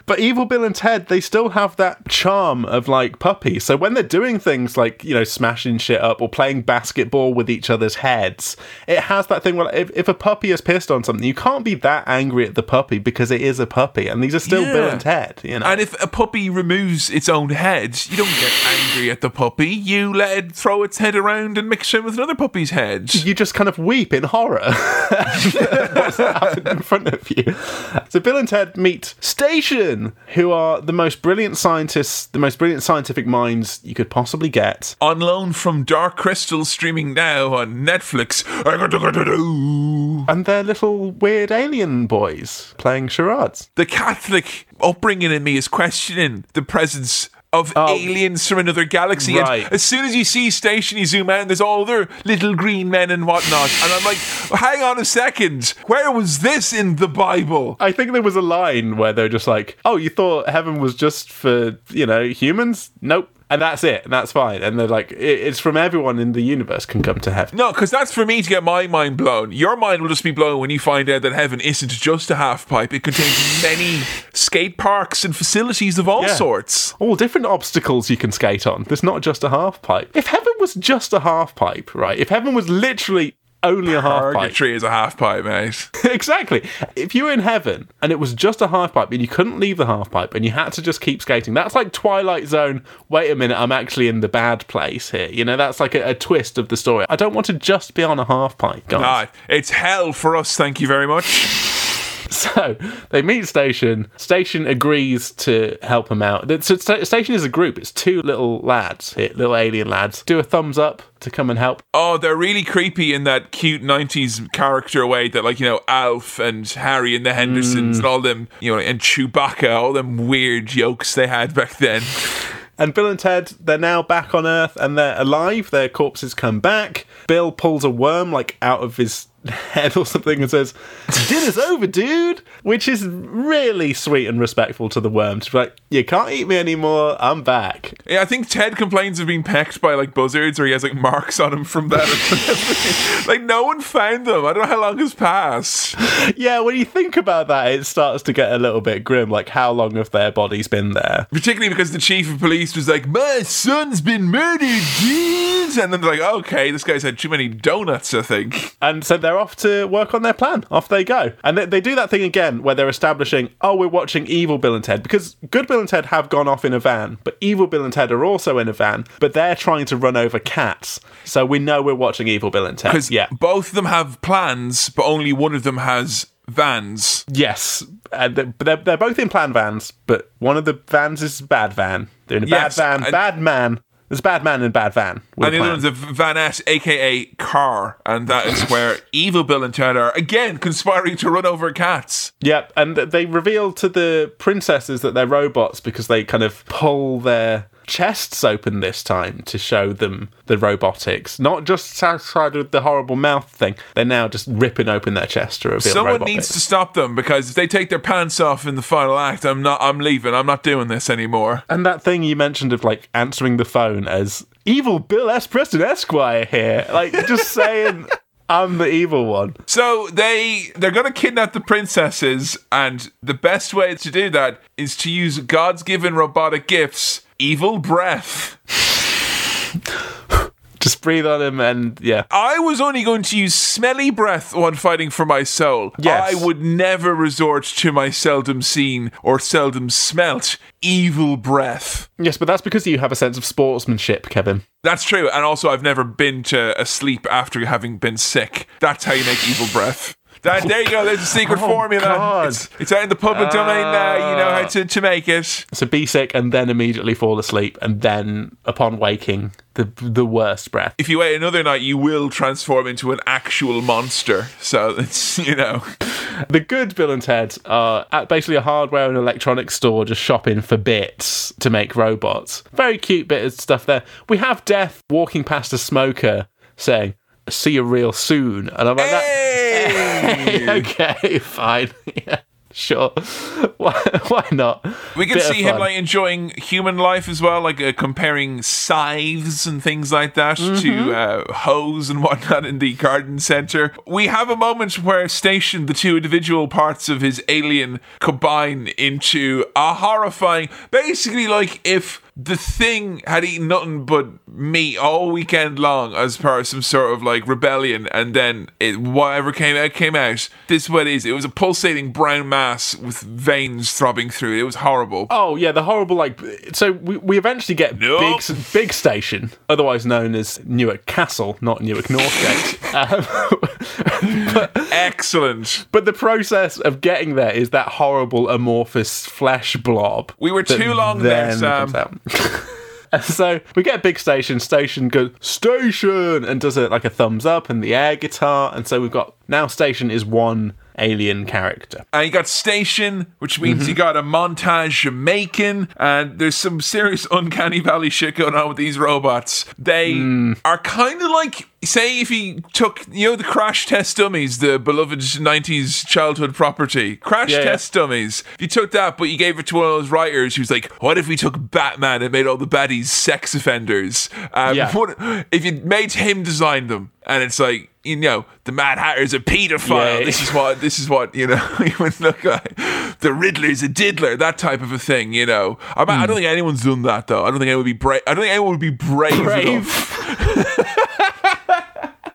But Evil Bill and Ted, they still have that charm of like puppies. So when they're doing things like, you know, smashing shit up or playing basketball with each heads, it has that thing where if, if a puppy is pissed on something, you can't be that angry at the puppy because it is a puppy. And these are still Bill Yeah. and Ted, you know. And if a puppy removes its own head, you don't get angry at the puppy. You let it throw its head around and mix it with another puppy's head. you just kind of weep in horror what's happened in front of you. So Bill and Ted meet Station, who are the most brilliant scientists, the most brilliant scientific minds you could possibly get. On loan from Dark Crystal, streaming now on Netflix. and they're little weird alien boys playing charades. The Catholic upbringing in me is questioning the presence of oh. aliens from another galaxy. And Right. as soon as you see Station, you zoom out, and there's all other little green men and whatnot. And I'm like, hang on a second. Where was this in the Bible? I think there was a line where they're just like, "Oh, you thought heaven was just for you know humans? Nope." And that's it, and that's fine. And they're like, "It- "It's from everyone in the universe can come to heaven." No, because that's for me to get my mind blown. Your mind will just be blown when you find out that heaven isn't just a half pipe. It contains many skate parks and facilities of all Yeah. sorts. All different obstacles you can skate on. There's not just a half pipe. If heaven was just a half pipe, right? If heaven was literally only a half pipe, Purgatory is a half pipe, mate. exactly. If you were in heaven and it was just a half pipe and you couldn't leave the half pipe and you had to just keep skating, that's like Twilight Zone. Wait a minute, I'm actually in the bad place here. You know, that's like a, a twist of the story. I don't want to just be on a half pipe, guys. Ah, it's hell for us, thank you very much. So they meet Station. Station agrees to help him out. So Station is a group. It's two little lads, here, little alien lads. Do a thumbs up to come and help. Oh, they're really creepy in that cute 90s character way that, like, you know, Alf and Harry and the Hendersons mm. and all them, you know, and Chewbacca, all them weird jokes they had back then. And Bill and Ted, they're now back on Earth and they're alive. Their corpses come back. Bill pulls a worm like out of his head or something and says, "Dinner's over, dude," which is really sweet and respectful to the worm. To be like, "You can't eat me anymore. I'm back." Yeah, I think Ted complains of being pecked by like buzzards, or he has like marks on him from that. like no one found them. I don't know how long has passed. Yeah, when you think about that, it starts to get a little bit grim. Like, how long have their bodies been there? Particularly because the chief of police was like, "My son's been murdered, dudes," and then they're like, "Okay, this guy's had too many donuts, I think." And so they're off to work on their plan. Off they go. And they, they do that thing again where they're establishing, oh, we're watching Evil Bill and Ted. Because Good Bill and Ted have gone off in a van, but Evil Bill and Ted are also in a van, but they're trying to run over cats. So we know we're watching Evil Bill and Ted. Because Yeah. both of them have plans, but only one of them has vans. Yes. Uh, they're, they're, they're both in plan vans, but one of the vans is a bad van. They're in a Yes, bad van, bad man. There's a bad man in a bad van. And the other one's a vanette, aka car, and that is where Evil Bill and Ted are again conspiring to run over cats. Yep, and they reveal to the princesses that they're robots because they kind of pull their chests open this time to show them the robotics. Not just outside of the horrible mouth thing. They're now just ripping open their chest to reveal Someone needs bits. to stop them because if they take their pants off in the final act, I'm not. I'm leaving. I'm not doing this anymore. And that thing you mentioned of like answering the phone as evil Bill S. Preston Esquire here, like just saying. I'm the evil one. So they they're gonna kidnap the princesses, and the best way to do that is to use God's given robotic gifts, evil breath. Just breathe on him and yeah. I was only going to use smelly breath when fighting for my soul. Yes. I would never resort to my seldom seen or seldom smelt evil breath. Yes, but that's because you have a sense of sportsmanship, Kevin. That's true. And also, I've never been to a sleep after having been sick. That's how you make evil breath. That, there you go. There's a secret Oh, formula. God. It's, it's out in the public domain now. You know ah. how to, to make it. So be sick and then immediately fall asleep, and then upon waking, the the worst breath. If you wait another night, you will transform into an actual monster. So it's, you know. The good Bill and Ted are at basically a hardware and electronics store just shopping for bits to make robots. Very cute bit of stuff there. We have Death walking past a smoker saying, See you real soon. And I'm like, that. Okay, fine. yeah, sure. Why, why not? We can Bit see him like enjoying human life as well, like uh, comparing scythes and things like that Mm-hmm. to uh, hoes and whatnot in the garden center. We have a moment where Station, the two individual parts of his alien, combine into a horrifying. Basically, like if the thing had eaten nothing but meat all weekend long as part of some sort of like rebellion, and then it whatever came out came out. This is what it is. It was a pulsating brown mass with veins throbbing through it. It was horrible. Oh yeah, the horrible like. So we, we eventually get Nope. big big station, otherwise known as Newark Castle, not Newark Northgate. um, Excellent. but the process of getting there is that horrible amorphous flesh blob. We were too long there, Sam. Comes out. And so we get big station. Station goes station and does it like a thumbs up and the air guitar. And so we've got now station is one alien character. And you got Station, which means Mm-hmm. you got a montage Jamaican, and there's some serious uncanny valley shit going on with these robots. They Mm. are kind of like, say, if he took, you know, the crash test dummies, the beloved 90s childhood property, crash Yeah, yeah. test dummies. If you took that, but you gave it to one of those writers who's like, what if we took Batman and made all the baddies sex offenders? Um, Yeah. what, if you made him design them, and it's like, you know, the Mad Hatter's a paedophile. Yeah. This is what this is what you know. you would look like the Riddler's a diddler. That type of a thing. You know. I, I don't think anyone's done that though. I don't think anyone would be brave. I don't think anyone would be brave, Brave.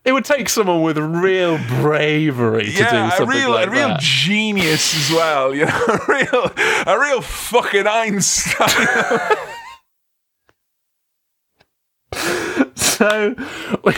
It would take someone with real bravery to do Yeah, a something real, like a real that. genius as well. You know, a real, a real fucking Einstein. So we,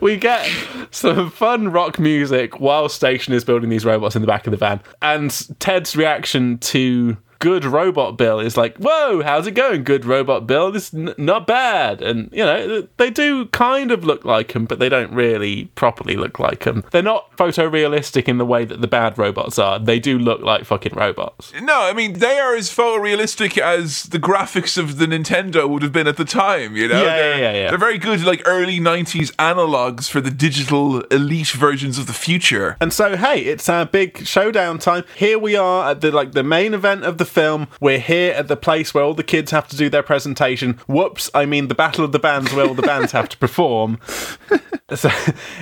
we get some fun rock music while Station is building these robots in the back of the van. And Ted's reaction to good robot Bill is like, "Whoa, how's it going, good robot Bill? This is n- not bad." And you know, they do kind of look like him, but they don't really properly look like him. They're not photorealistic in the way that the bad robots are. They do look like fucking robots. No, I mean they are as photorealistic as the graphics of the Nintendo would have been at the time. You know, Yeah, they're, yeah, yeah, yeah. they're very good, like early '90s analogs for the digital elite versions of the future. And so, hey, it's our big showdown time. Here we are at the like the main event of the film. We're here at the place where all the kids have to do their presentation. Whoops, I mean the battle of the bands where all the bands have to perform. So,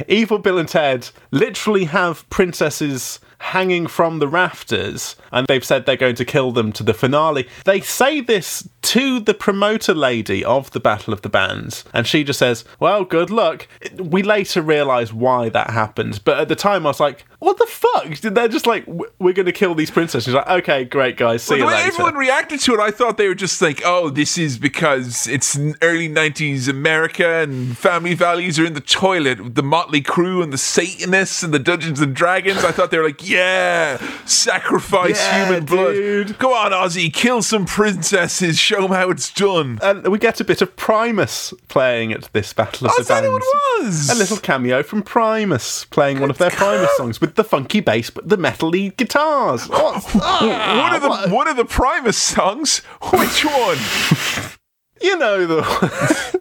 Evil Bill and Ted literally have princesses hanging from the rafters, and they've said they're going to kill them to the finale. They say this to the promoter lady of the Battle of the Bands, and she just says, Well, good luck. We later realise why that happened, but at the time I was like, What the fuck? They're just like, We're going to kill these princesses. She's like, Okay, great, guys. See the you way later. everyone reacted to it, I thought they were just like, "Oh, this is because it's early '90s America and family values are in the toilet with the Mötley Crüe and the Satanists and the Dungeons and Dragons." I thought they were like, "Yeah, sacrifice Yeah, human blood. dude. Go on, Ozzy, kill some princesses. Show them how it's done." and we get a bit of Primus playing at this Battle of Oh, the Bands. it was? A little cameo from Primus playing one of their Primus songs with the funky bass but the metal lead guitars. What? Ah, one of the what- one of the Primus songs. Which one? you know the.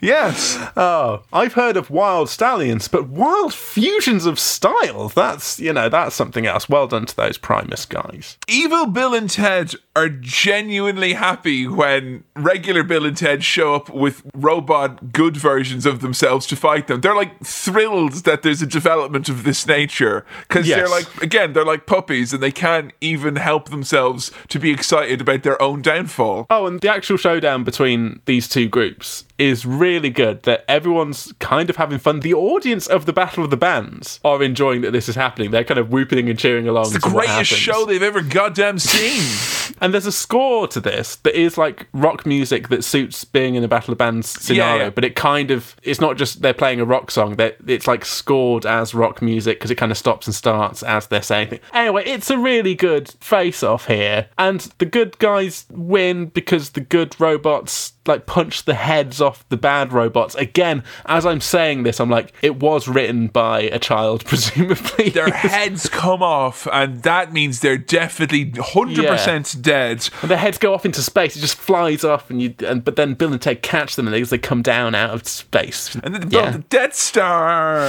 Yes. oh, I've heard of Wyld Stallyns, but Wild Fusions of Style. That's you know that's something else. Well done to those Primus guys. Evil Bill and Ted are genuinely happy when regular Bill and Ted show up with robot good versions of themselves to fight them. They're like thrilled that there's a development of this nature because they're like, again, they're like puppies and they can't even help themselves to be excited about their own downfall. Oh, and the actual showdown between these two groups is really good. That everyone's kind of having fun. The audience of the Battle of the Bands are enjoying that this is happening. They're kind of whooping and cheering along. It's The greatest show they've ever goddamn seen. And there's a score to this that is like rock music that suits being in a Battle of Bands scenario, yeah. but it kind of it's not just they're playing a rock song. That it's like scored as rock music because it kind of stops and starts as they're saying things. Anyway, it's a really good face off here, and the good guys win because the good robots like punch the heads off the bad robots. Again, as I'm saying this, I'm like, it was written by a child, presumably. Their heads come off, and that means they're definitely 100% dead. And their heads go off into space. It just flies off, and you. And but then Bill and Ted catch them, and they, they come down out of space. And then they yeah. the Death Star,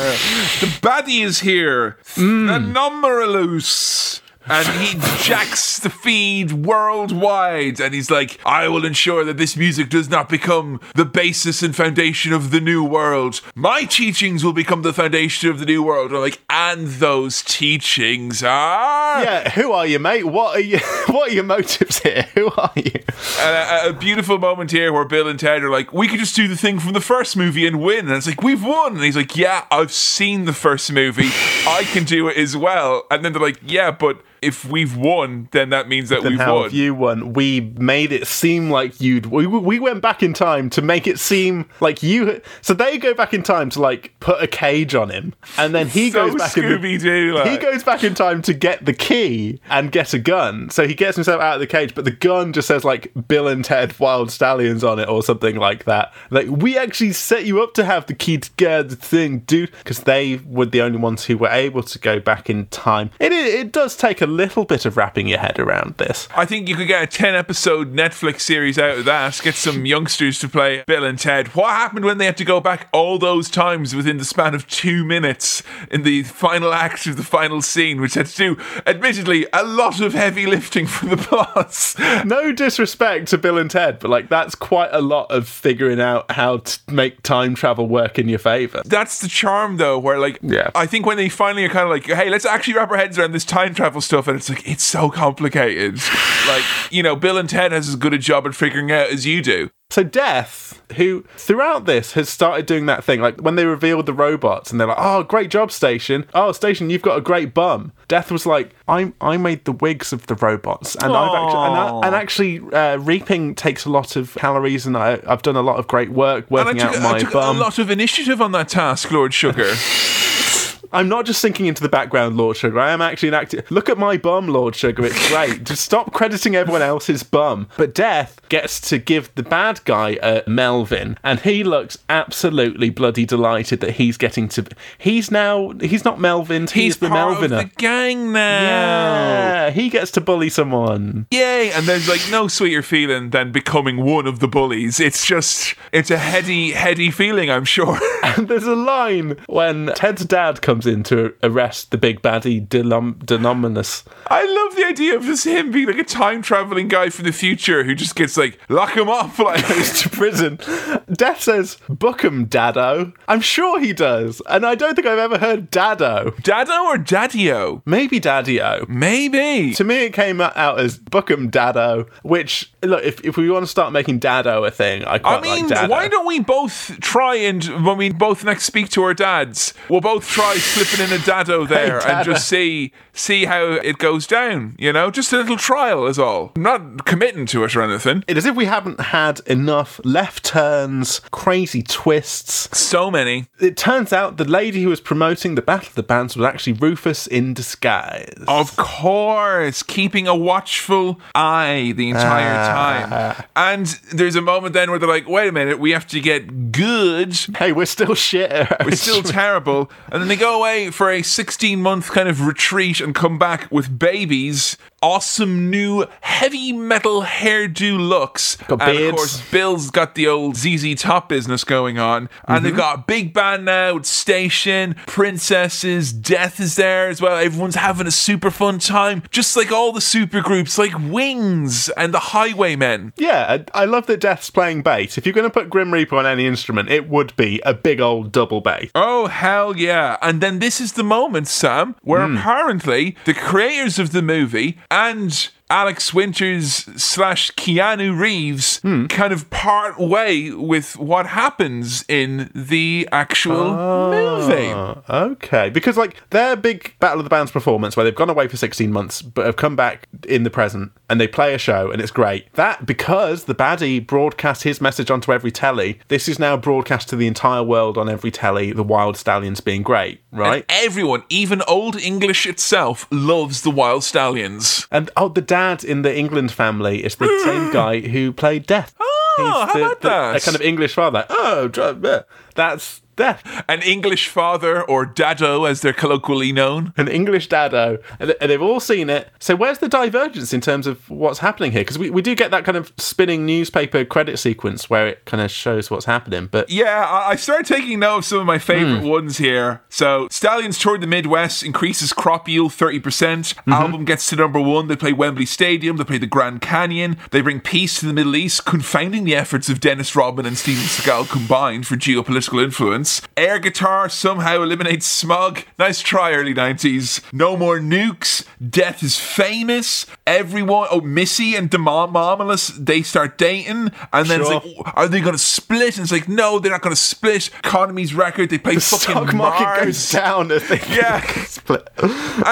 the baddie is here, Hmm. De Nomolos. And he jacks the feed worldwide, and he's like, "I will ensure that this music does not become the basis and foundation of the new world. My teachings will become the foundation of the new world." And I'm like, and those teachings are yeah, who are you, mate? What are you? What are your motives here? Who are you? a, a beautiful moment here where Bill and Ted are like, we could just do the thing from the first movie and win. And it's like, we've won. And he's like, yeah, I've seen the first movie. I can do it as well. And then they're like, yeah, but if we've won, then that means that Then we've how won. have you won? We made it seem like you'd. We, we went back in time to make it seem like you. So they go back in time to like put a cage on him, and then he so goes back in. Scooby Doo. He goes back in time to get the key and get a gun. So he gets himself out of the cage, but the gun just says like Bill and Ted Wyld Stallyns on it or something like that. Like, we actually set you up to have the key to get the thing, dude, because they were the only ones who were able to go back in time. It, it, it does take a little bit of wrapping your head around this. I think you could get a 10 episode Netflix series out of that. Get some youngsters to play Bill and Ted. What happened when they had to go back all those times within the span of two minutes in the final act of the final scene, which had to do, admittedly, a lot of heavy lifting for the plots? No disrespect to Bill and Ted, but like that's quite a lot of figuring out how to make time travel work in your favor. That's the charm, though, where, like, Yeah. I think when they finally are kind of like, hey, let's actually wrap our heads around this time travel stuff, and it's like, it's so complicated. like, you know, Bill and Ted has as good a job at figuring out as you do. So Death, who throughout this has started doing that thing, like when they revealed the robots and they're like, "Oh, great job, Station! Oh, Station, you've got a great bum." Death was like, "I I made the wigs of the robots, and I've actually and, I, and actually uh, reaping takes a lot of calories, and I, I've done a lot of great work I working took, out I my took a lot of initiative on that task, Lord Sugar. I'm not just sinking into the background, Lord Sugar. I am actually an actor. Look at my bum, Lord Sugar. It's great. just stop crediting everyone else's bum. But Death gets to give the bad guy a Melvin, and he looks absolutely bloody delighted that he's getting to. He's now. He's not Melvin. He's, He's the part Melviner. of the gang now. yeah, he gets to bully someone. Yay! And there's like no sweeter feeling than becoming one of the bullies. It's just, it's a heady, heady feeling, I'm sure. And there's a line when Ted's dad comes in to arrest the big baddie Delum- Denominus. I love the idea of just him being like a time traveling guy from the future who just gets like, lock him up. Like, to prison. Death says, Book 'em, Dado. I'm sure he does. And I don't think I've ever heard Dado. Dado or Daddio? Maybe Daddy-O. Maybe. To me, it came out as Book 'em, Dado, which, look, if, if we want to start making Dado a thing, I quite I mean, like Dado. why don't we both try and when we both next speak to our dads, we'll both try slipping in a dado there and Dado. just see see how it goes down. You know, just a little trial is all. not committing to it or anything. It is if we haven't had enough left turns, crazy twists. So many. It turns out the lady who was promoting the Battle of the Bands was actually Rufus in disguise. Of course, keeping a watchful eye the entire Ah. time. And there's a moment then where they're like, wait a minute, we have to get good. Hey, we're still shit. We're still terrible. And then they go away for a 16 month kind of retreat and come back with babies. Awesome new heavy metal hairdo looks. Got and of course, Bill's got the old ZZ Top business going on. And Mm-hmm. they've got a big band now, it's Station, Princesses, Death is there as well. Everyone's having a super fun time. Just like all the super groups, like Wings and the Highwaymen. Yeah, I I love that Death's playing bass. If you're going to put Grim Reaper on any instrument, it would be a big old double bass. Oh, hell yeah. And then this is the moment, Sam, where apparently the creators of the movie and Alex Winters slash Keanu Reeves hmm. kind of part way with what happens in the actual movie. Oh, okay, because like their big Battle of the Bands performance, where they've gone away for 16 months but have come back in the present and they play a show and it's great. That because the baddie broadcast his message onto every telly, this is now broadcast to the entire world on every telly. The Wyld Stallyns being great, right? Everyone, even Old English itself, loves the Wyld Stallyns. And oh, the dad in the England family is the same guy who played Death. Oh, how the, about the- that? A kind of English father. Oh, that's Death. An English father, or Dado as they're colloquially known. An English dado. And, they've all seen it. So where's the divergence in terms of what's happening here? Because we, we do get that kind of spinning newspaper credit sequence where it kind of shows what's happening. But Yeah, I I started taking note of some of my favorite hmm. ones here. So, Stallyns toured the Midwest, increases crop yield 30%. percent mm-hmm. Album gets to number one. They play Wembley Stadium. They play the Grand Canyon. They bring peace to the Middle East, confounding the efforts of Dennis Rodman and Steven Seagal combined for geopolitical influence. Air guitar somehow eliminates smog. Nice try, early 90s. No more nukes. Death is famous. Everyone, oh, Missy and Marmalus, they start dating. And then Sure. it's like, are they going to split? And it's like, no, they're not going to split. Economy's record. They play the fucking stock market Mars. goes down as they Yeah. split. And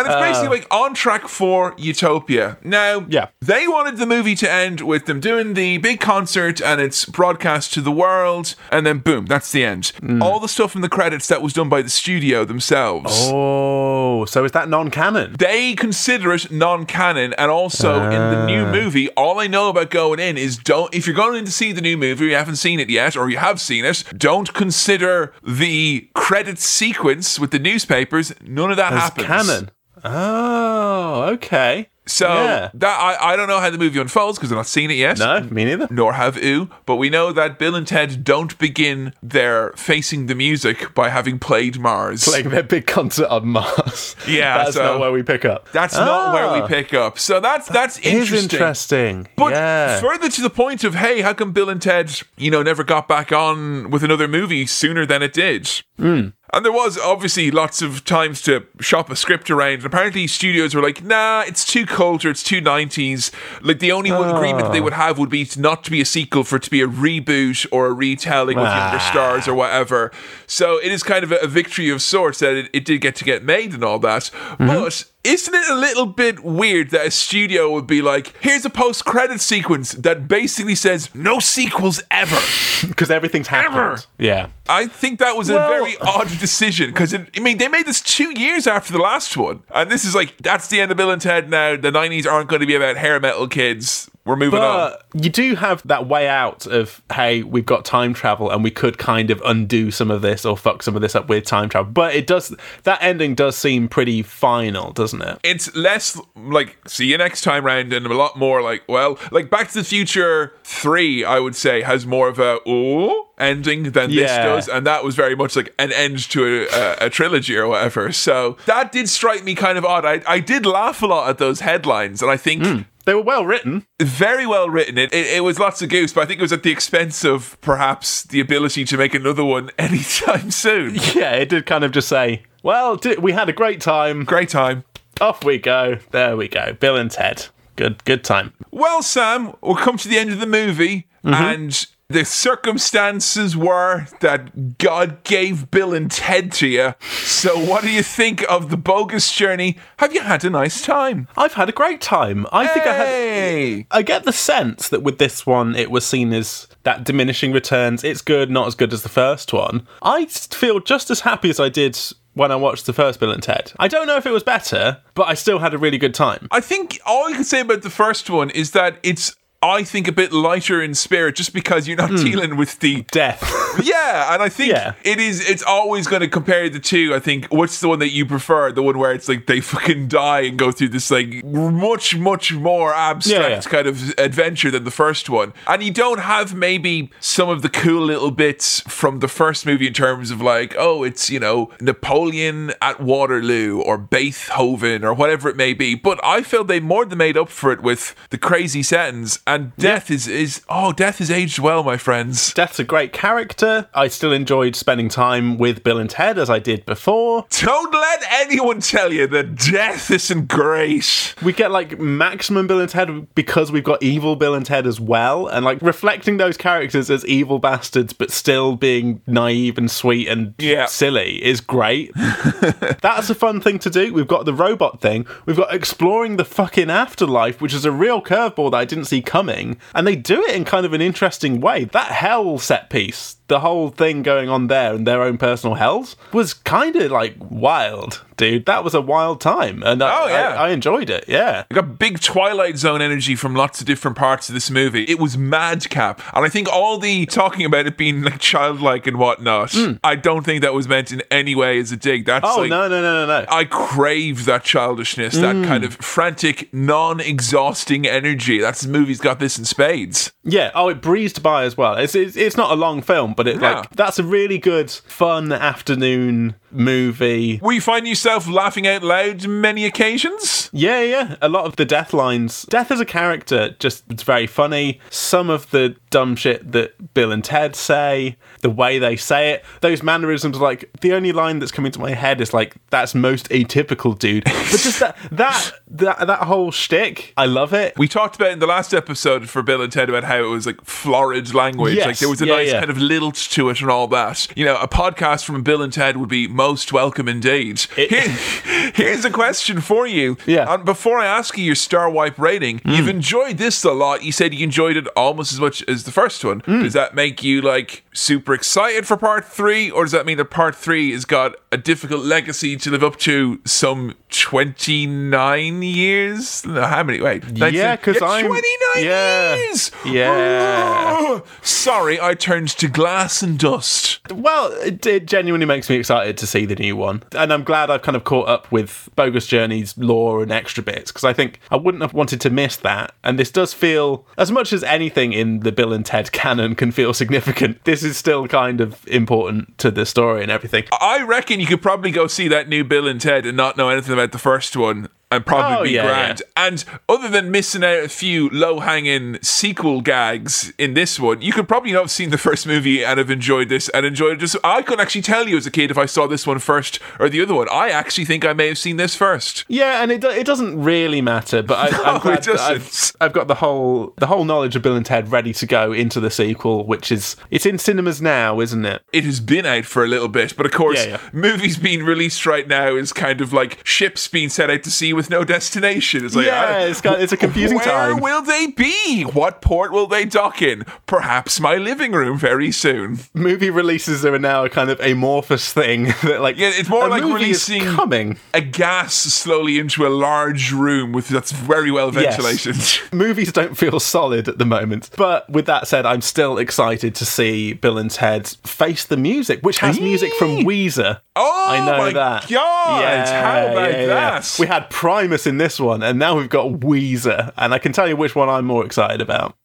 it's basically uh. like on track for Utopia. Now, Yeah. they wanted the movie to end with them doing the big concert and it's broadcast to the world, and then boom, that's the end. Mm. All the stuff in the credits that was done by the studio themselves. Oh, so is that non-canon? They consider it non-canon, and also in the new ah. movie, all I know about going in is don't. If you're going in to see the new movie, you haven't seen it yet, or you have seen it, don't consider the credit sequence with the newspapers. None of that As happens. canon. Oh, okay. So Yeah. that I, I don't know how the movie unfolds because I've not seen it yet. No, me neither. Nor have you, but we know that Bill and Ted don't begin their facing the music by having played Mars. Playing their big concert on Mars. Yeah, that's so- not where we pick up. That's not where Ah. we pick up. So that's that's interesting. interesting. But yeah. further to the point of, hey, how come Bill and Ted, you know, never got back on with another movie sooner than it did? Hmm. And there was obviously lots of times to shop a script around. And apparently, studios were like, nah, it's too culture, it's too 90s. Like, the only one agreement they would have would be to not to be a sequel, for it to be a reboot or a retelling with younger Ah. stars or whatever. So it is kind of a, a victory of sorts that it, it did get to get made and all that. Mm-hmm. But isn't it a little bit weird that a studio would be like, here's a post credit sequence that basically says no sequels ever? Because everything's happened. Ever. Yeah. I think that was Well- a very odd decision because I mean they made this two years after the last one, and this is like that's the end of Bill and Ted now. The '90s aren't going to be about hair metal kids. We're moving on. But you do have that way out of, hey, we've got time travel and we could kind of undo some of this or fuck some of this up with time travel. But it does, that ending does seem pretty final, doesn't it? It's less like see you next time round, and a lot more like well, like Back to the Future Three, I would say has more of a ooh ending than this does, and that was very much like an end to a, a, a trilogy or whatever. So that did strike me kind of odd. I, I did laugh a lot at those headlines, and I think. Hmm. They were well written. very well written. It, it it was lots of goose, but I think it was at the expense of perhaps the ability to make another one anytime soon. Yeah, it did kind of just say, well, we had a great time. Great time. Off we go. There we go. Bill and Ted. Good, good time. Well, Sam, we'll come to the end of the movie, mm-hmm. and the circumstances were that God gave Bill and Ted to you. So, what do you think of the bogus journey? Have you had a nice time? I've had a great time. I think I had. I get the sense that with this one, it was seen as that diminishing returns. It's good, not as good as the first one. I feel just as happy as I did when I watched the first Bill and Ted. I don't know if it was better, but I still had a really good time. I think all I can say about the first one is that it's, I think, a bit lighter in spirit just because you're not hmm. dealing with the Death. Yeah, and I think Yeah. it is. It's always going to compare the two. I think what's the one that you prefer? The one where it's like they fucking die and go through this like much, much more abstract Yeah, yeah. kind of adventure than the first one. And you don't have maybe some of the cool little bits from the first movie in terms of like, oh, it's you know Napoleon at Waterloo or Beethoven or whatever it may be. But I felt they more than made up for it with the crazy settings. And death is is oh, death is aged well, my friends. Death's a great character. I still enjoyed spending time with Bill and Ted as I did before. Don't let anyone tell you that death isn't great. We get like maximum Bill and Ted because we've got evil Bill and Ted as well, and like reflecting those characters as evil bastards, but still being naive and sweet and Yeah. silly is great. That's a fun thing to do. We've got the robot thing. We've got exploring the fucking afterlife, which is a real curveball that I didn't see coming, and they do it in kind of an interesting way. That hell set piece. The whole thing going on there and their own personal hells was kind of like wild, dude. That was a wild time, and I, Oh, yeah. I, I enjoyed it. Yeah, I got big Twilight Zone energy from lots of different parts of this movie. It was madcap. And I think all the talking about it being like childlike and whatnot, I don't think that was meant in any way as a dig. That's. Oh like, no no no no no! I crave that childishness, that Hmm. kind of frantic, non exhausting energy. That's the movie's got this in spades. Yeah. Oh, it breezed by as well. It's it's, it's not a long film, but it like that's a really good fun afternoon movie. Will you find yourself laughing out loud many occasions? Yeah, yeah. A lot of the death lines. Death as a character just it's very funny. Some of the dumb shit that Bill and Ted say, the way they say it, those mannerisms. Like the only line that's coming to my head is like, "That's most atypical, dude." But just that that that that whole shtick, I love it. We talked about in the last episode for Bill and Ted about how it was like florid language. Yes, Like there was a yeah, nice yeah. kind of lilt to it and all that. You know, a podcast from Bill and Ted would be most welcome indeed. It- Here- here's a question for you. Yeah. And before I ask you your star wipe rating, hmm. you've enjoyed this a lot. You said you enjoyed it almost as much as the first one. Hmm. Does that make you like super excited for part three, or does that mean that part three has got a difficult legacy to live up to some 29 years? No, how many? Wait. 19 Yeah, 'cause I'm- 29 yeah. years! Yeah. Oh, sorry, I turned to glass and dust. Well, it, it genuinely makes me excited to see the new one. And I'm glad I've kind of caught up with Bogus Journey's lore and extra bits because I think I wouldn't have wanted to miss that. And this does feel, as much as anything in the Bill and Ted canon can feel significant, this is still kind of important to the story and everything. I reckon you could probably go see that new Bill and Ted and not know anything about the first one and probably Oh, be yeah, grand. And other than missing out a few low hanging sequel gags in this one, you could probably not have seen the first movie and have enjoyed this and enjoyed it. Just I couldn't actually tell you as a kid if I saw this one first or the other one. I actually think I may have seen this first. Yeah, and it do- it doesn't really matter, but I, No, I'm it glad. I've, I've got the whole the whole knowledge of Bill and Ted ready to go into the sequel, which is it's in cinemas now, isn't it? It has been out for a little bit, but of course, Yeah, yeah. movies being released right now is kind of like ships being set out to sea with no destination. It's like, Yeah, uh, it's got- it's a confusing where time. Where will they be? What port will they dock in? Perhaps my living room very soon. Movie releases are now a kind of amorphous thing that like Yeah, it's more like releasing- coming. A gas slowly into a large room with that's very well Yes. ventilated. Movies don't feel solid at the moment. But with that said, I'm still excited to see Bill and Ted face the music, which has music from Weezer. Oh I know my that. God, how about yeah, yeah. that? We had Primus in this one, and now we've got Weezer, and I can tell you which one I'm more excited about.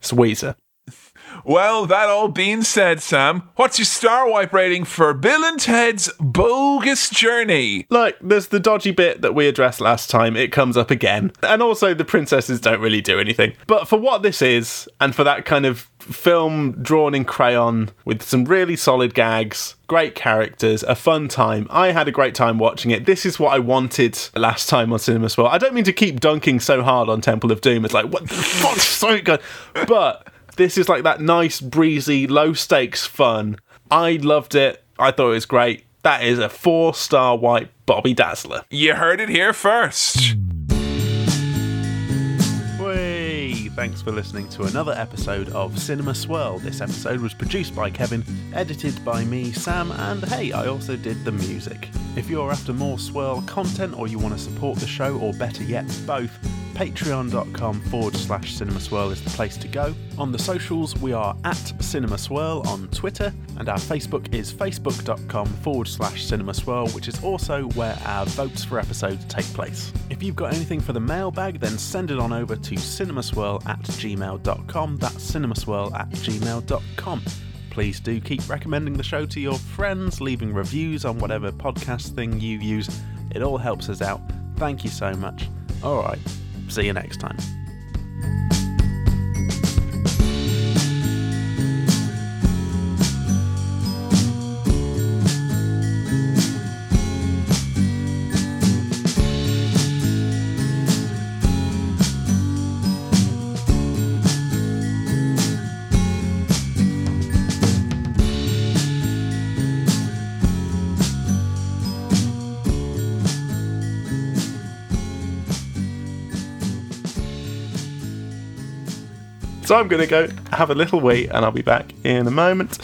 It's Weezer. Well, that all being said, Sam, what's your star wipe rating for Bill and Ted's Bogus Journey? Look, there's the dodgy bit that we addressed last time. It comes up again. And also, the princesses don't really do anything. But for what this is, and for that kind of film drawn in crayon with some really solid gags, great characters, a fun time, I had a great time watching it. This is what I wanted last time on Cinema Swirl. I don't mean to keep dunking so hard on Temple of Doom. It's like, what the fuck's so good? But this is like that nice, breezy, low stakes fun. I loved it. I thought it was great. That is a four star wipe Bobby Dazzler. You heard it here first. Hmm. Thanks for listening to another episode of Cinema Swirl. This episode was produced by Kevin, edited by me, Sam, and hey, I also did the music. If you're after more Swirl content or you want to support the show, or better yet, both, patreon.com forward slash Cinema Swirl is the place to go. On the socials, we are at Cinema Swirl on Twitter, and our Facebook is facebook.com forward slash Cinema Swirl, which is also where our votes for episodes take place. If you've got anything for the mailbag, then send it on over to cinemaswirl at gmail.com. That's cinemaswirl at gmail.com. Please do keep recommending the show to your friends, leaving reviews on whatever podcast thing you use. It all helps us out. Thank you so much. Alright, see you next time. So I'm going to go have a little wee and I'll be back in a moment.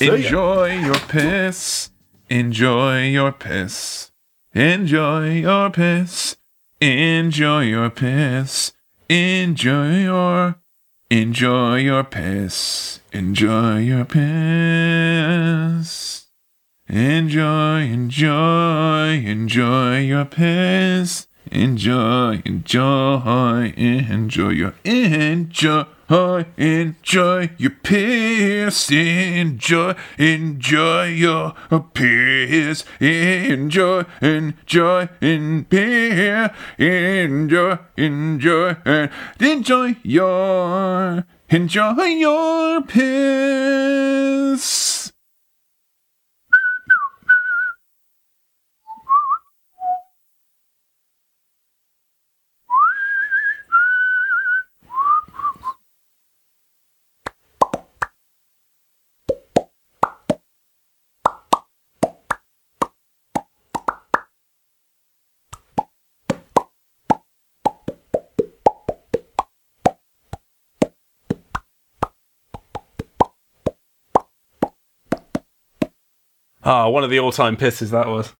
Enjoy your piss. Enjoy your piss. Enjoy your piss. Enjoy your piss. Enjoy your. Enjoy your piss. Enjoy your piss. Enjoy, enjoy, enjoy your piss. Enjoy, enjoy, enjoy your enjoy, enjoy your piss. Enjoy, enjoy your piss. Enjoy, enjoy, in. Enjoy, enjoy, and enjoy your, enjoy your piss. Ah, one of the all time pisses that was.